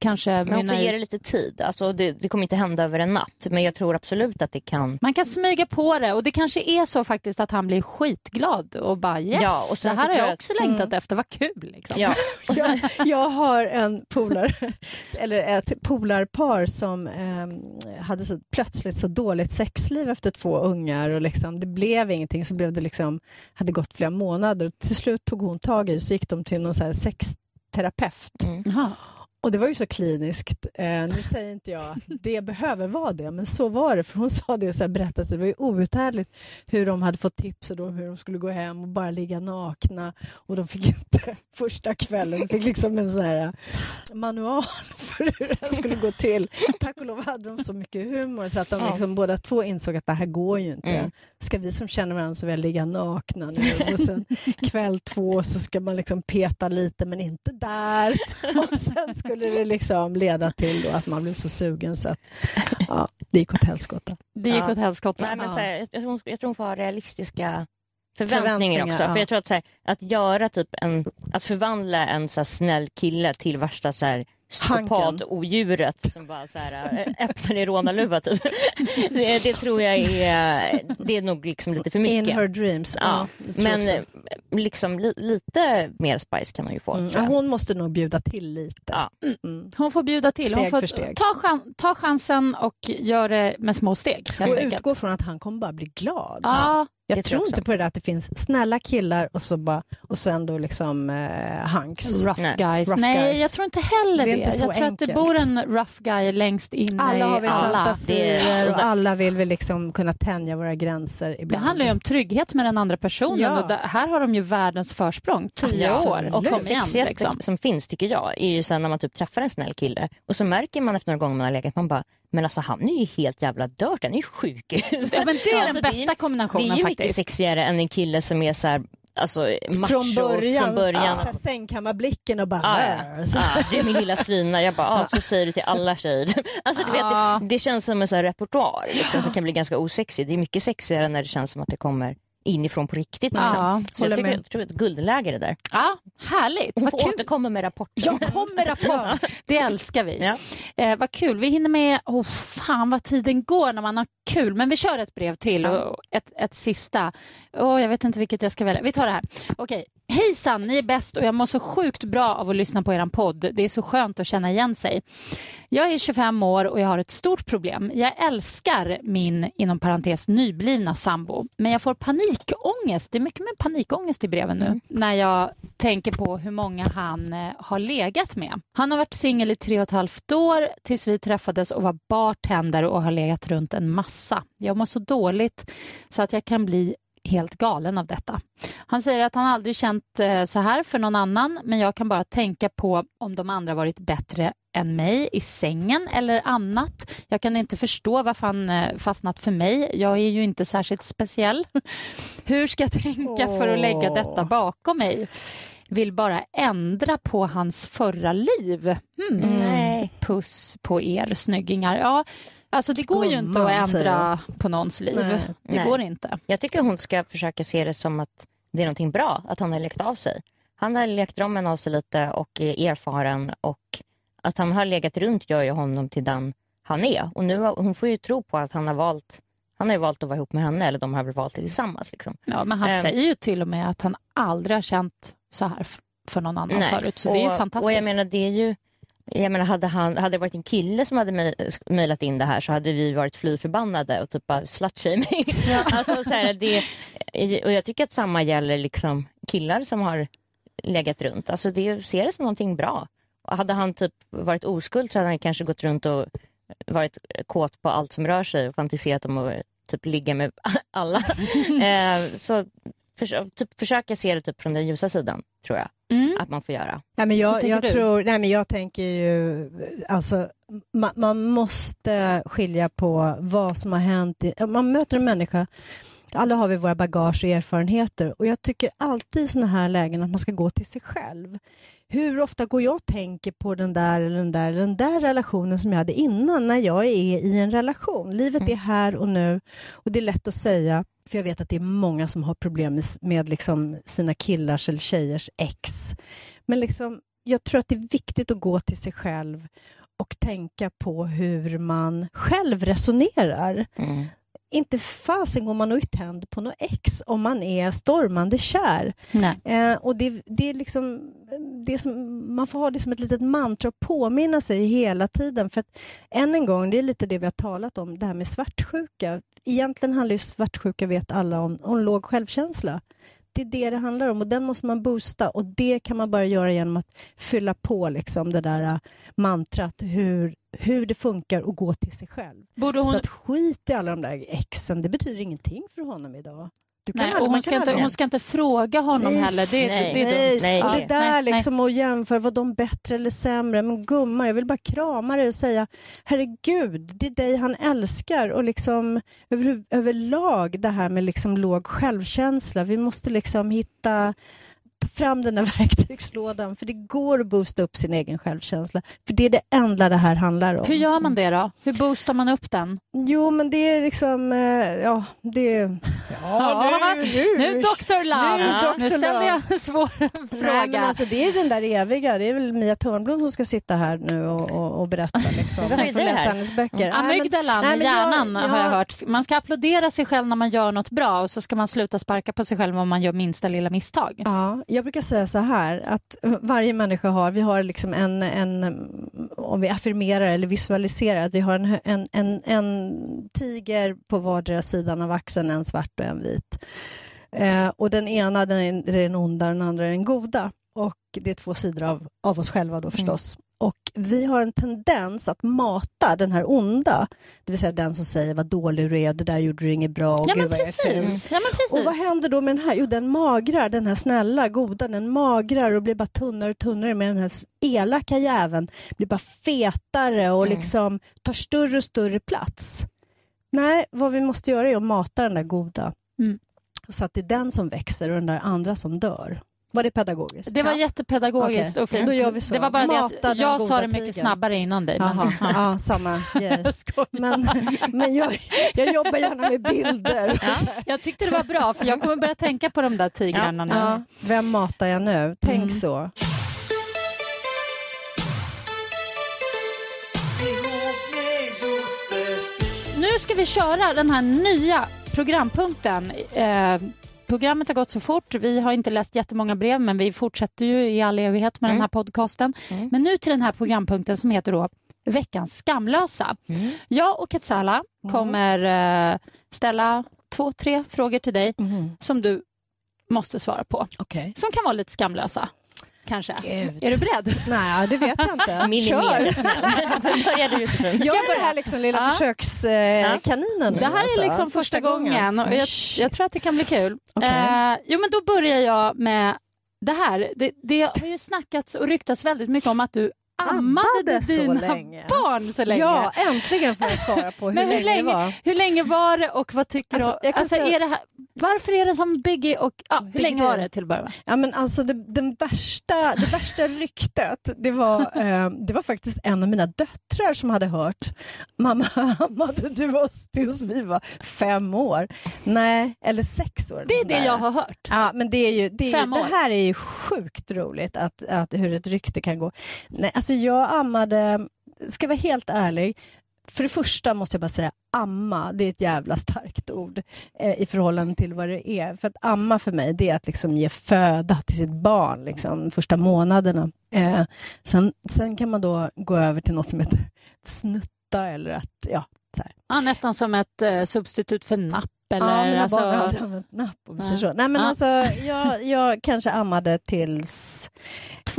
kanske mynna får ge det lite tid. Alltså, det, det kommer inte hända över en natt men jag tror absolut att det kan. Man kan smyga på det och det kanske är så faktiskt att han blir skitglad och bara yes, Ja, och sen det här så har jag jag också att- längtat efter, vad kul. Liksom. Ja. Och sen, Jag, jag har en polare, eller ett polarpar som eh, hade så, plötsligt så dåligt sexliv efter två ungar och liksom, det blev ingenting så blev det liksom, hade gått flera månader och till slut tog hon tag i så gick de till någon så här sexterapeut. Mm. Och det var ju så kliniskt. Eh, nu säger inte jag att det behöver vara det, men så var det. För hon sa det så här, berättade att det var ju outhärdligt hur de hade fått tips och då hur de skulle gå hem och bara ligga nakna. Och de fick inte första kvällen, de fick liksom en sån här manual för hur det här skulle gå till. Tack och lov hade de så mycket humor så att de liksom båda två insåg att det här går ju inte. Mm. Ska vi som känner varandra så väl ligga nakna nu? Och sen kväll två så ska man liksom peta lite men inte där. Och sen skulle det liksom leda till då att man blev så sugen så att ja, det gick åt helskotta. Det gick Ja. åt helskotta. nej, men, så här, jag, jag, tror jag tror hon får ha realistiska förväntningar, Förväntningar, också. ja. För jag tror att, så här, att göra typ en, att förvandla en så här, snäll kille till värsta så här, psykopat-odjuret som bara så här, äh, öppnar i rånarluva typ. det, det tror jag är, det är nog liksom lite för mycket. In her dreams. Ja, men eh, liksom li, lite mer spice kan hon ju få. Mm, hon måste nog bjuda till lite. Ja. Mm. Hon får bjuda till. Hon Steg får för steg. Ta, chan, ta chansen och gör det med små steg. Och utgå från att han kommer bara bli glad. Ja, Jag det tror jag inte på det där att det finns snälla killar och, så bara, och sen då liksom eh, hunks. rough Nej. guys. Rough Nej, guys. jag tror inte heller Det det. inte så jag tror att det bor en rough guy längst inne Alla har i vi alla. fantasier Det- och alla vill vi liksom kunna tänja våra gränser Det ibland. handlar ju om trygghet med den andra personen Ja. och där, här har de ju världens försprång. Tio Ja. år. Och Kom det igen. Liksom. som finns tycker jag är ju sen när man typ träffar en snäll kille och så märker man efter några gånger man har legat man bara men alltså han är ju helt jävla dört, han är ju sjuk i huvudet. Ja, men det är Alltså, den bästa Det är kombinationen ju mycket faktiskt. sexigare än en kille som är så här alltså, macho Från början, Från början. Ja, sängkammarblicken och bara... Ah, ah, du är min lilla slyna. Jag bara, ah, så säger du till alla tjejer. Alltså, du vet, det, det känns som en sån repertoar liksom, som kan bli ganska osexig. Det är mycket sexigare när det känns som att det kommer inifrån på riktigt. Liksom. Ja, så jag tycker, jag tror ett guldläge det där. Ja, härligt. Hon Vad får kul. återkomma med rapporten. Jag kommer rapport. Det älskar vi. Ja. Eh, vad kul. Vi hinner med... Oh, fan vad tiden går när man har kul. Men vi kör ett brev till och ett, ett sista. Oh, jag vet inte vilket jag ska välja. Vi tar det här. Okej. Hejsan, ni är bäst och jag mår så sjukt bra av att lyssna på er podd. Det är så skönt att känna igen sig. Jag är 25 år och jag har ett stort problem. Jag älskar min, inom parentes, nyblivna sambo. Men jag får panikångest. Det är mycket med panikångest i breven nu. När jag tänker på hur många han eh, har legat med. Han har varit singel i tre och ett halvt år tills vi träffades och var bartender och har legat runt en massa. Jag mår så dåligt så att jag kan bli helt galen av detta. Han säger att han aldrig känt eh, så här för någon annan men jag kan bara tänka på om de andra varit bättre än mig i sängen eller annat. Jag kan inte förstå varför han eh, fastnat för mig. Jag är ju inte särskilt speciell. Hur ska jag tänka för att lägga detta bakom mig? Vill bara ändra på hans förra liv. Hmm. Nej. Puss på er snyggingar. Ja, alltså det går ju inte att ändra på någons liv. Nej. Det Nej. går inte. Jag tycker hon ska försöka se det som att det är någonting bra att han har lekt av sig. Han har lekt drömmen av sig lite och är erfaren och att han har legat runt gör ju honom till den han är. Och nu hon får ju tro på att han har valt han har valt att vara ihop med henne eller de har väl valt det tillsammans. Liksom. Ja, men han Ehm. säger ju till och med att han aldrig har känt så här för någon annan förut. Så det är ju och, fantastiskt. Och jag menar, det är ju, jag menar, hade, han, hade det varit en kille som hade mej- mejlat in det här så hade vi varit fly förbannade och typ bara slutshaming. alltså, så här, det, och jag tycker att samma gäller liksom killar som har legat runt. Alltså det ser det som någonting bra. Och hade han typ varit oskuld så hade han kanske gått runt och varit kåt på allt som rör sig och fantiserat om att typ ligga med alla. eh, så förs typ, försöka se det typ från den ljusa sidan tror jag Mm. att man får göra. Nej, men jag, tänker jag, tror, nej, men jag tänker ju, alltså, man, man måste skilja på vad som har hänt. I, man möter en människa, alla har vi våra bagage och erfarenheter och jag tycker alltid i sådana här lägen att man ska gå till sig själv. Hur ofta går jag och tänker på den där eller den där, eller den där relationen som jag hade innan när jag är i en relation? Livet är här och nu och det är lätt att säga för jag vet att det är många som har problem med, med liksom sina killars eller tjejers ex. Men liksom, jag tror att det är viktigt att gå till sig själv och tänka på hur man själv resonerar. Mm. Inte fasen går man och är tänd på något ex om man är stormande kär. Eh, och det, det är liksom, det är som, man får ha det som ett litet mantra och påminna sig hela tiden. För att än en gång, det är lite det vi har talat om, det här med svartsjuka. Egentligen handlar ju svartsjuka, vet alla, om, om låg självkänsla. Det är det det handlar om och den måste man boosta och det kan man bara göra genom att fylla på liksom det där äh, mantrat hur, hur det funkar och gå till sig själv. Hon... Så att skit i alla de där exen, det betyder ingenting för honom idag. Du kan Nej, aldrig- hon, ska inte, hon ska inte fråga honom Nej, heller. Det, nej, det är Nej, och det- det där liksom att jämföra, var de bättre eller sämre? Men gumman, jag vill bara krama dig och säga herregud, det är dig han älskar och liksom över, överlag det här med liksom låg självkänsla. Vi måste liksom hitta ta fram den där verktygslådan för det går att boosta upp sin egen självkänsla. För det är det enda det här handlar om. Hur gör man det då? Hur boostar man upp den? Jo, men det är liksom, eh, ja, det... Ja, nu Dr. Love. Nu Ja. Dr. Nu ställde Love. jag en svår Nej, men fråga. alltså, det är den där eviga, det är väl Mia Törnblom som ska sitta här nu och, och, och berätta. Liksom. Man får läsa hennes böcker. Amygdalan nej, men jag- hjärnan har jag jag- hört. Man ska applådera sig själv när man gör något bra och så ska man sluta sparka på sig själv om man gör minsta lilla misstag. Ja, jag brukar säga så här att varje människa har, vi har liksom en, en om vi affirmerar eller visualiserar att vi har en, en, en, en tiger på vardera sidan av axeln, en svart och en vit. Eh, och den ena den är, den onda, den andra är den goda. Och det är två sidor av, av oss själva då förstås. Och vi har en tendens att mata den här onda, det vill säga den som säger vad dålig du är, det där gjorde du inget bra. och Ja gud vad jag är ful." precis. Ja, men precis. Och vad händer då med den här? Jo, den magrar, den här snälla, goda, den magrar och blir bara tunnare och tunnare med den här elaka jäveln. Blir bara fetare och liksom tar större och större plats. Nej, vad vi måste göra är att mata den där goda. Mm. så att det är den som växer och den där andra som dör. Var det pedagogiskt? Det var jättepedagogiskt Okej, och fint. då gör vi så. Det var bara det Mata att den jag sa det mycket tigern. snabbare innan dig. Men, ja, samma grej. Men, men jag, jag jobbar gärna med bilder. här. Jag tyckte det var bra för jag kommer börja tänka på de där tigrarna nu. Ja, vem matar jag nu? Tänk Mm. så. Nu ska vi köra den här nya programpunkten. Eh, programmet har gått så fort. Vi har inte läst jättemånga brev men vi fortsätter ju i all evighet med den här podcasten. Men nu till den här programpunkten som heter då Veckans skamlösa. Jag och Katsala kommer eh, ställa två, tre frågor till dig som du måste svara på. Okej. Som kan vara lite skamlösa. Kanske. Gud. Är du beredd? Nej, det vet jag inte. Minimera snällt. Börja du så fint. Jag är den här liksom lilla Ja. försökskaninen. Det här är liksom första gången och jag, jag tror att det kan bli kul. Eh, jo men då börjar jag med det här. Det, det har ju snackats och ryktats väldigt mycket om att du ammade, Ammade så dina länge. barn så länge. Ja, äntligen får jag svara på hur, men hur länge, länge, det var. hur länge var det och vad tycker Alltså, du? Alltså, säga- är det här, varför är det som Biggie och ja, hur Big länge var det till att börja med? Ja, men alltså det, den värsta, det värsta ryktet, det var, eh, det var faktiskt en av mina döttrar som hade hört Mamma, ammade du oss tills vi var fem år? Nej, eller sex år. Det är det jag har hört. Ja, men det, är ju, det, är, ju- det här är ju sjukt roligt att, att hur ett rykte kan gå. Nej, alltså jag ammade, ska vara helt ärlig, för det första måste jag bara säga amma, det är ett jävla starkt ord eh, i förhållande till vad det är. För att amma för mig, det är att liksom ge föda till sitt barn, liksom, första månaderna. Eh, sen, sen kan man då gå över till något som heter snutta eller att, ja, så. Ja, nästan som ett eh, substitut för napp. Eller, ja, mina alltså, barn har aldrig använt napp om vi säger så. Nej, men Ja. alltså, jag, jag kanske ammade tills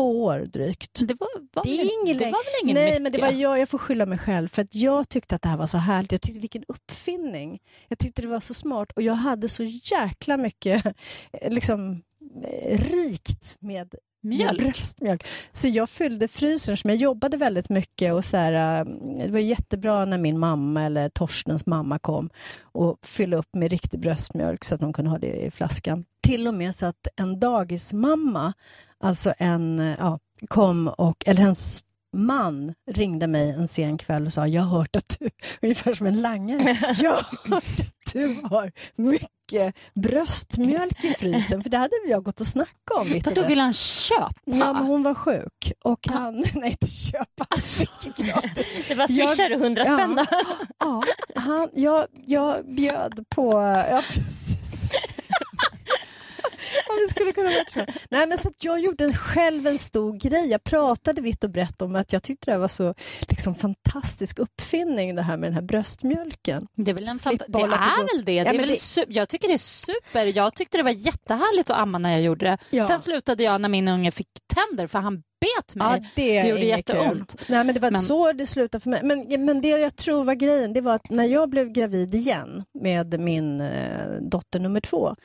två år drygt. det var, var, Det är ingen det var väl ingen Nej, mycket? men det var jag, jag får skylla mig själv för att jag tyckte att det här var så härligt. Jag tyckte vilken uppfinning. Jag tyckte det var så smart och jag hade så jäkla mycket liksom eh, rikt med Mjölk. bröstmjölk. Så jag fyllde frysen som jag jobbade väldigt mycket och så här, eh, det var jättebra när min mamma eller Torstens mamma kom och fyllde upp med riktig bröstmjölk så att de kunde ha det i flaskan. Till och med så att en dagismamma, alltså en, eh, ja, kom och, eller hennes man ringde mig en sen kväll och sa jag har hört att du, ungefär som en langare, jag har hört att du har mycket bröstmjölk i frysen för det hade jag gått och snackat om. För då det. vill han köpa. Ja, men hon var sjuk och han, nej inte köpa, gratis. Det var swishar du hundra Ja. spänn då? Ja, han, jag, jag bjöd på, ja precis. Ja, det skulle kunna varit så. Nej, men så att jag gjorde själv en stor grej. Jag pratade vitt och brett om att jag tyckte det var så liksom, fantastisk uppfinning det här med den här bröstmjölken. Det är väl en det är väl det. Ja, det, är väl det- jag tycker det är super. Jag tyckte det var jättehärligt att amma när jag gjorde det. Ja. Sen slutade jag när min unge fick tänder för han bet mig. Ja, det, det gjorde jätteont. Kul. Nej, men det var Men- så det slutade för mig. Men, men det jag tror var grejen, det var att när jag blev gravid igen med min eh, dotter nummer två,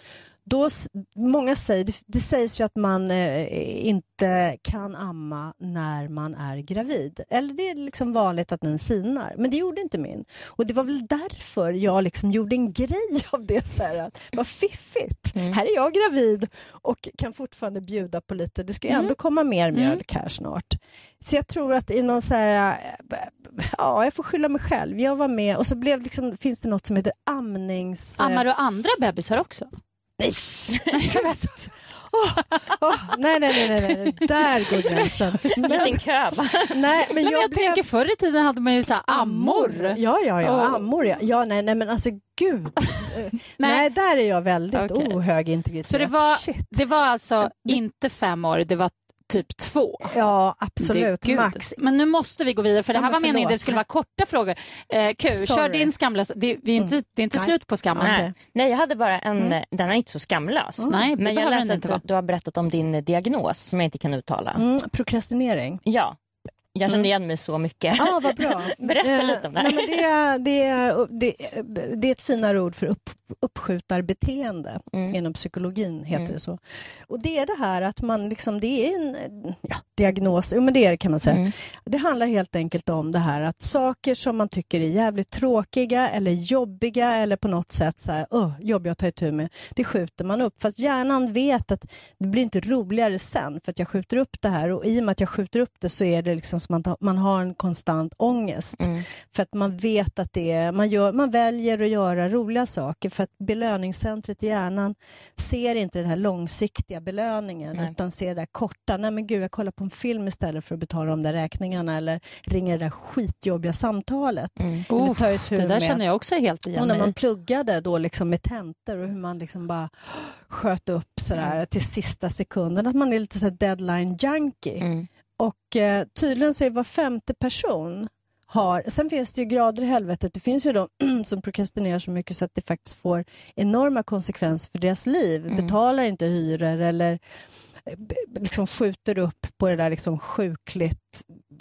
då, många säger, det, det sägs ju att man eh, inte kan amma när man är gravid. Eller det är liksom vanligt att den sinar, men det gjorde inte min. Och det var väl därför jag liksom gjorde en grej av det. Så här, att, vad fiffigt, här är jag gravid och kan fortfarande bjuda på lite, det ska ju ändå komma mer mjölk här snart. Så jag tror att i någon så här, äh, ja jag får skylla mig själv. Jag var med och så blev liksom, finns det något som heter amnings... Ammar du andra bebisar också? Nej! Åh, åh, nej, nej, nej, nej, där går gränsen. Men, Liten kö nej, men jag, jag blev... tänker förr i tiden hade man ju så här ammor. Ja, ja, ja, Och- ammor. Ja. ja, nej, nej, men alltså gud. Eh, nej. där är jag väldigt Okej. ohög integritet. Så det var, Shit. det var alltså inte fem år, det var typ två. Ja, Det- absolut. gud. Max. Men nu måste vi gå vidare för det här var meningen förlåt. det skulle vara korta frågor. Eh, kul, kör Sorry. Mm. din skamlösa. Det, vi är inte, det är inte Nej. slut på skammen. Nej. Nej, jag hade bara en, den är inte så skamlös. Nej, det Men jag läste att du, du har berättat om din diagnos som jag inte kan uttala. Mm, prokrastinering. Ja, Jag kände igen mig så mycket. Ja, vad bra. Berätta Eh, lite om det nej, här. men det, är, det, är, det, det är ett finare ord för upp, uppskjutarbeteende. Mm. Inom psykologin heter det så. Och det är det här att man liksom, det är en ja, diagnos, men det är det kan man säga. Mm. Det handlar helt enkelt om det här att saker som man tycker är jävligt tråkiga eller jobbiga eller på något sätt så här, oh, jobbiga att ta itu med, det skjuter man upp. Fast hjärnan vet att det blir inte roligare sen för att jag skjuter upp det här och i och med att jag skjuter upp det så är det liksom som att man har en konstant ångest. Mm. För att man vet att det är, man, gör, man väljer att göra roliga saker för att belöningscentret i hjärnan ser inte den här långsiktiga belöningen Nej. utan ser det där korta, nej men gud jag kollar på en film istället för att betala de där räkningarna eller ringer det där skitjobbiga samtalet. Mm. Tar itu det där med- känner jag också helt igen och när man pluggade då liksom med tentor och hur man liksom bara sköt upp sådär Mm. till sista sekunden, att man är lite så deadline junkie. Mm. Och eh, tydligen så är var femte person har, sen finns det ju grader i helvetet, det finns ju de som prokrastinerar så mycket så att det faktiskt får enorma konsekvenser för deras liv, Mm. betalar inte hyror eller liksom skjuter upp på det där liksom sjukligt,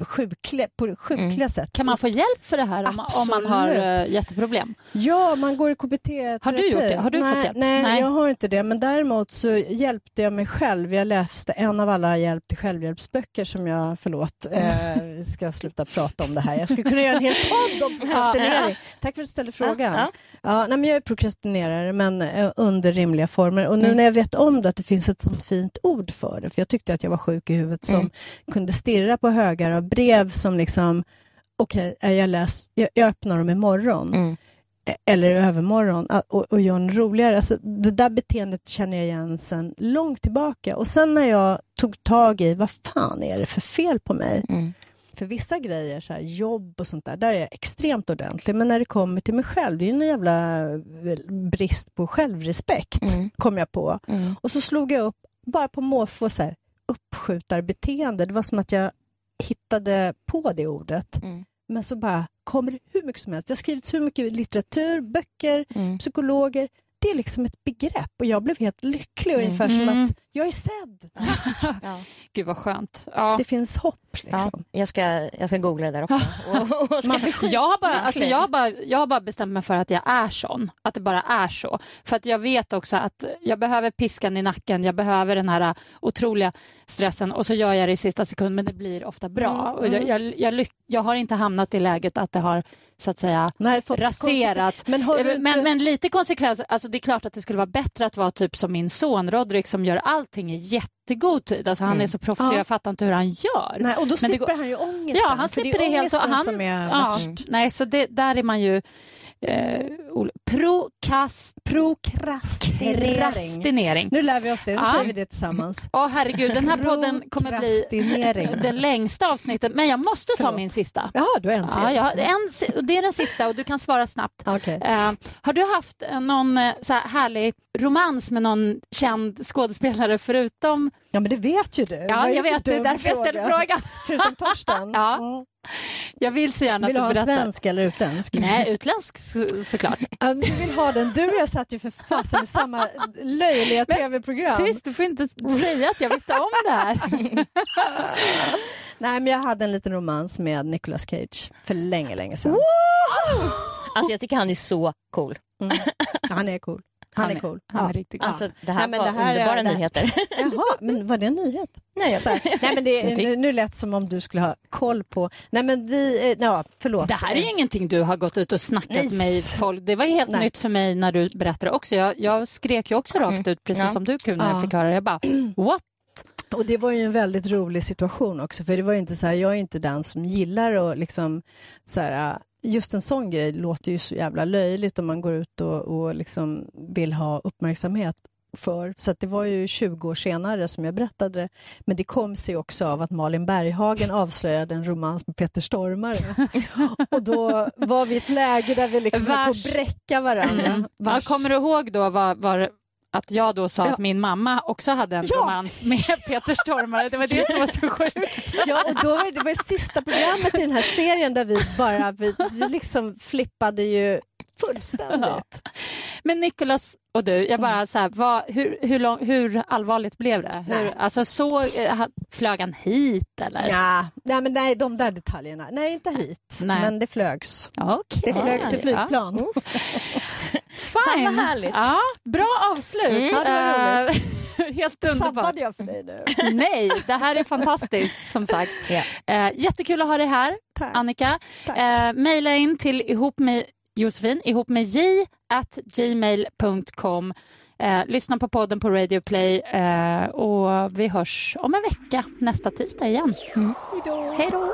sjukliga, på sjukliga Mm. sätt. Kan man få hjälp för det här om, om man har uh, jätteproblem? Ja, man går i KBT. Har du gjort det? Har du nej, fått hjälp? Nej, Nej. jag har inte det. Men däremot så hjälpte jag mig själv. Jag läste en av alla hjälp till självhjälpsböcker som jag, förlåt, eh, ska sluta prata om det här. Jag skulle kunna göra en hel podd om prokrastinering. Tack för att du ställde frågan. Ja, Ja, nej, men jag är prokrastinerare, men eh, under rimliga former. Och nu Mm. när jag vet om det, att det finns ett sånt fint ord för det, för jag tyckte att jag var sjuk i huvudet som Mm. kunde stirra på högar av brev som liksom, okej, okay, jag, jag, jag öppnar dem imorgon Mm. eller i övermorgon och, och gör en roligare. Alltså, det där beteendet känner jag igen sen långt tillbaka. Och sen när jag tog tag i vad fan är det för fel på mig? Mm. För vissa grejer, så här, jobb och sånt där, där är jag extremt ordentlig. Men när det kommer till mig själv, det är ju en jävla eh, brist på självrespekt, Mm. kom jag på. Mm. Och så slog jag upp, bara på måfå, så här, uppskjutarbeteende. Det var som att jag hittade på det ordet. Mm. Men så bara kommer det hur mycket som helst. Det har skrivits hur mycket litteratur, böcker, Mm. psykologer. Det är liksom ett begrepp och jag blev helt lycklig, Mm. ungefär som Mm. att jag är sedd. Ja. Gud vad skönt. Ja. Det finns hopp. Ja, Liksom. jag, ska, jag ska googla det där också. Och, och ska. Jag har, bara, alltså jag, har bara, jag har bara bestämt mig för att jag är sån. Att det bara är så. För att jag vet också att jag behöver piskan i nacken. Jag behöver den här äh, otroliga stressen och så gör jag det i sista sekund men det blir ofta bra. Mm, Och jag, jag, jag, lyck- jag har inte hamnat i läget att det har så att säga Nej, raserat. Men, Eh, men, inte... men lite konsekvenser. Alltså det är klart att det skulle vara bättre att vara typ som min son Rodrik som gör allting i jättegod tid. Alltså han Mm. är så proffsig, Ja. jag fattar inte hur han gör. Nej, och då Men det slipper går- han ju ångesten. Ja, han slipper det, är helt och han, som är ja, värst. Nej, så det, där är man ju eh, prokast, Prokrastinering. Nu lär vi oss det, nu Ja. säger vi det tillsammans. Åh herregud, den här podden kommer bli det längsta avsnittet. Men jag måste ta Förlåt. min sista. Jaha, du äntligen. Ja, jag, har en, det är den sista och du kan svara snabbt. Okej. Eh, har du haft eh, någon eh, så här härlig romans med någon känd skådespelare förutom... Ja, men det vet ju du. Ja, jag vet, det är därför jag ställer frågan. Förutom Torsten? Ja. Mm. Jag vill så gärna Vill du att ha du en berättar. svensk eller utländsk? Nej, utländsk så, såklart. Ja, Du vill ha den. Du och jag satt ju för fasen i samma löjliga tv-program. Tyst, du får inte säga att jag visste om det här. Nej, men jag hade en liten romans med Nicolas Cage för länge, länge sedan. alltså jag tycker han är så cool. Mm. Han är cool. Han, är cool. Han Ja. är riktigt Alltså, det här Nej, men var det här är- underbara det här- nyheter. Jaha, men var det en nyhet? Nej, jag- nej men det, nu, nu lät som om du skulle ha koll på... Nej men vi... eh, Ja, förlåt. Det här är ju ingenting du har gått ut och snackat Nej. med folk. Det var ju helt Nej. nytt för mig när du berättade också. Jag, jag skrek ju också rakt ut, precis Ja. som du kunde när jag Ja. fick höra det. Jag bara, what? Och det var ju en väldigt rolig situation också, för det var ju inte så här, jag är inte den som gillar att liksom så här, just en sån grej låter ju så jävla löjligt om man går ut och, och liksom vill ha uppmärksamhet för. Så det var ju 20 år senare som jag berättade det. Men det kom sig också av att Malin Berghagen avslöjade en romans med Peter Stormare. och då var vi i ett läge där vi liksom höll på att bräcka varandra. Ja, Vars. kommer du ihåg då vad, vad, att jag då sa Ja. att min mamma också hade en Ja. romans med Peter Stormare. Det var det som var så sjukt. Ja, och då var det, det var det sista programmet i den här serien där vi bara vi, vi liksom flippade ju fullständigt. Men Nicolas och du, jag Mm. bara så här, vad, hur, hur, lång, hur allvarligt blev det? Hur, alltså så, eh, flög han hit eller? Ja, nej, men nej, de där detaljerna. Nej, inte hit. Nej. Men det flögs. Okej. Det flögs i flygplan. Ja. Fine. Fan, vad härligt. Ja, bra avslut. Mm. Eh, Helt underbart. Sabbade jag för dig nu? Nej, det här är fantastiskt som sagt. Eh, jättekul att ha dig här, Tack. Annika. Tack. Eh, maila in till ihop med Josefin, ihop med j at gmail.com. Eh, lyssna på podden på Radio Play eh, och vi hörs om en vecka nästa tisdag igen. Hej då!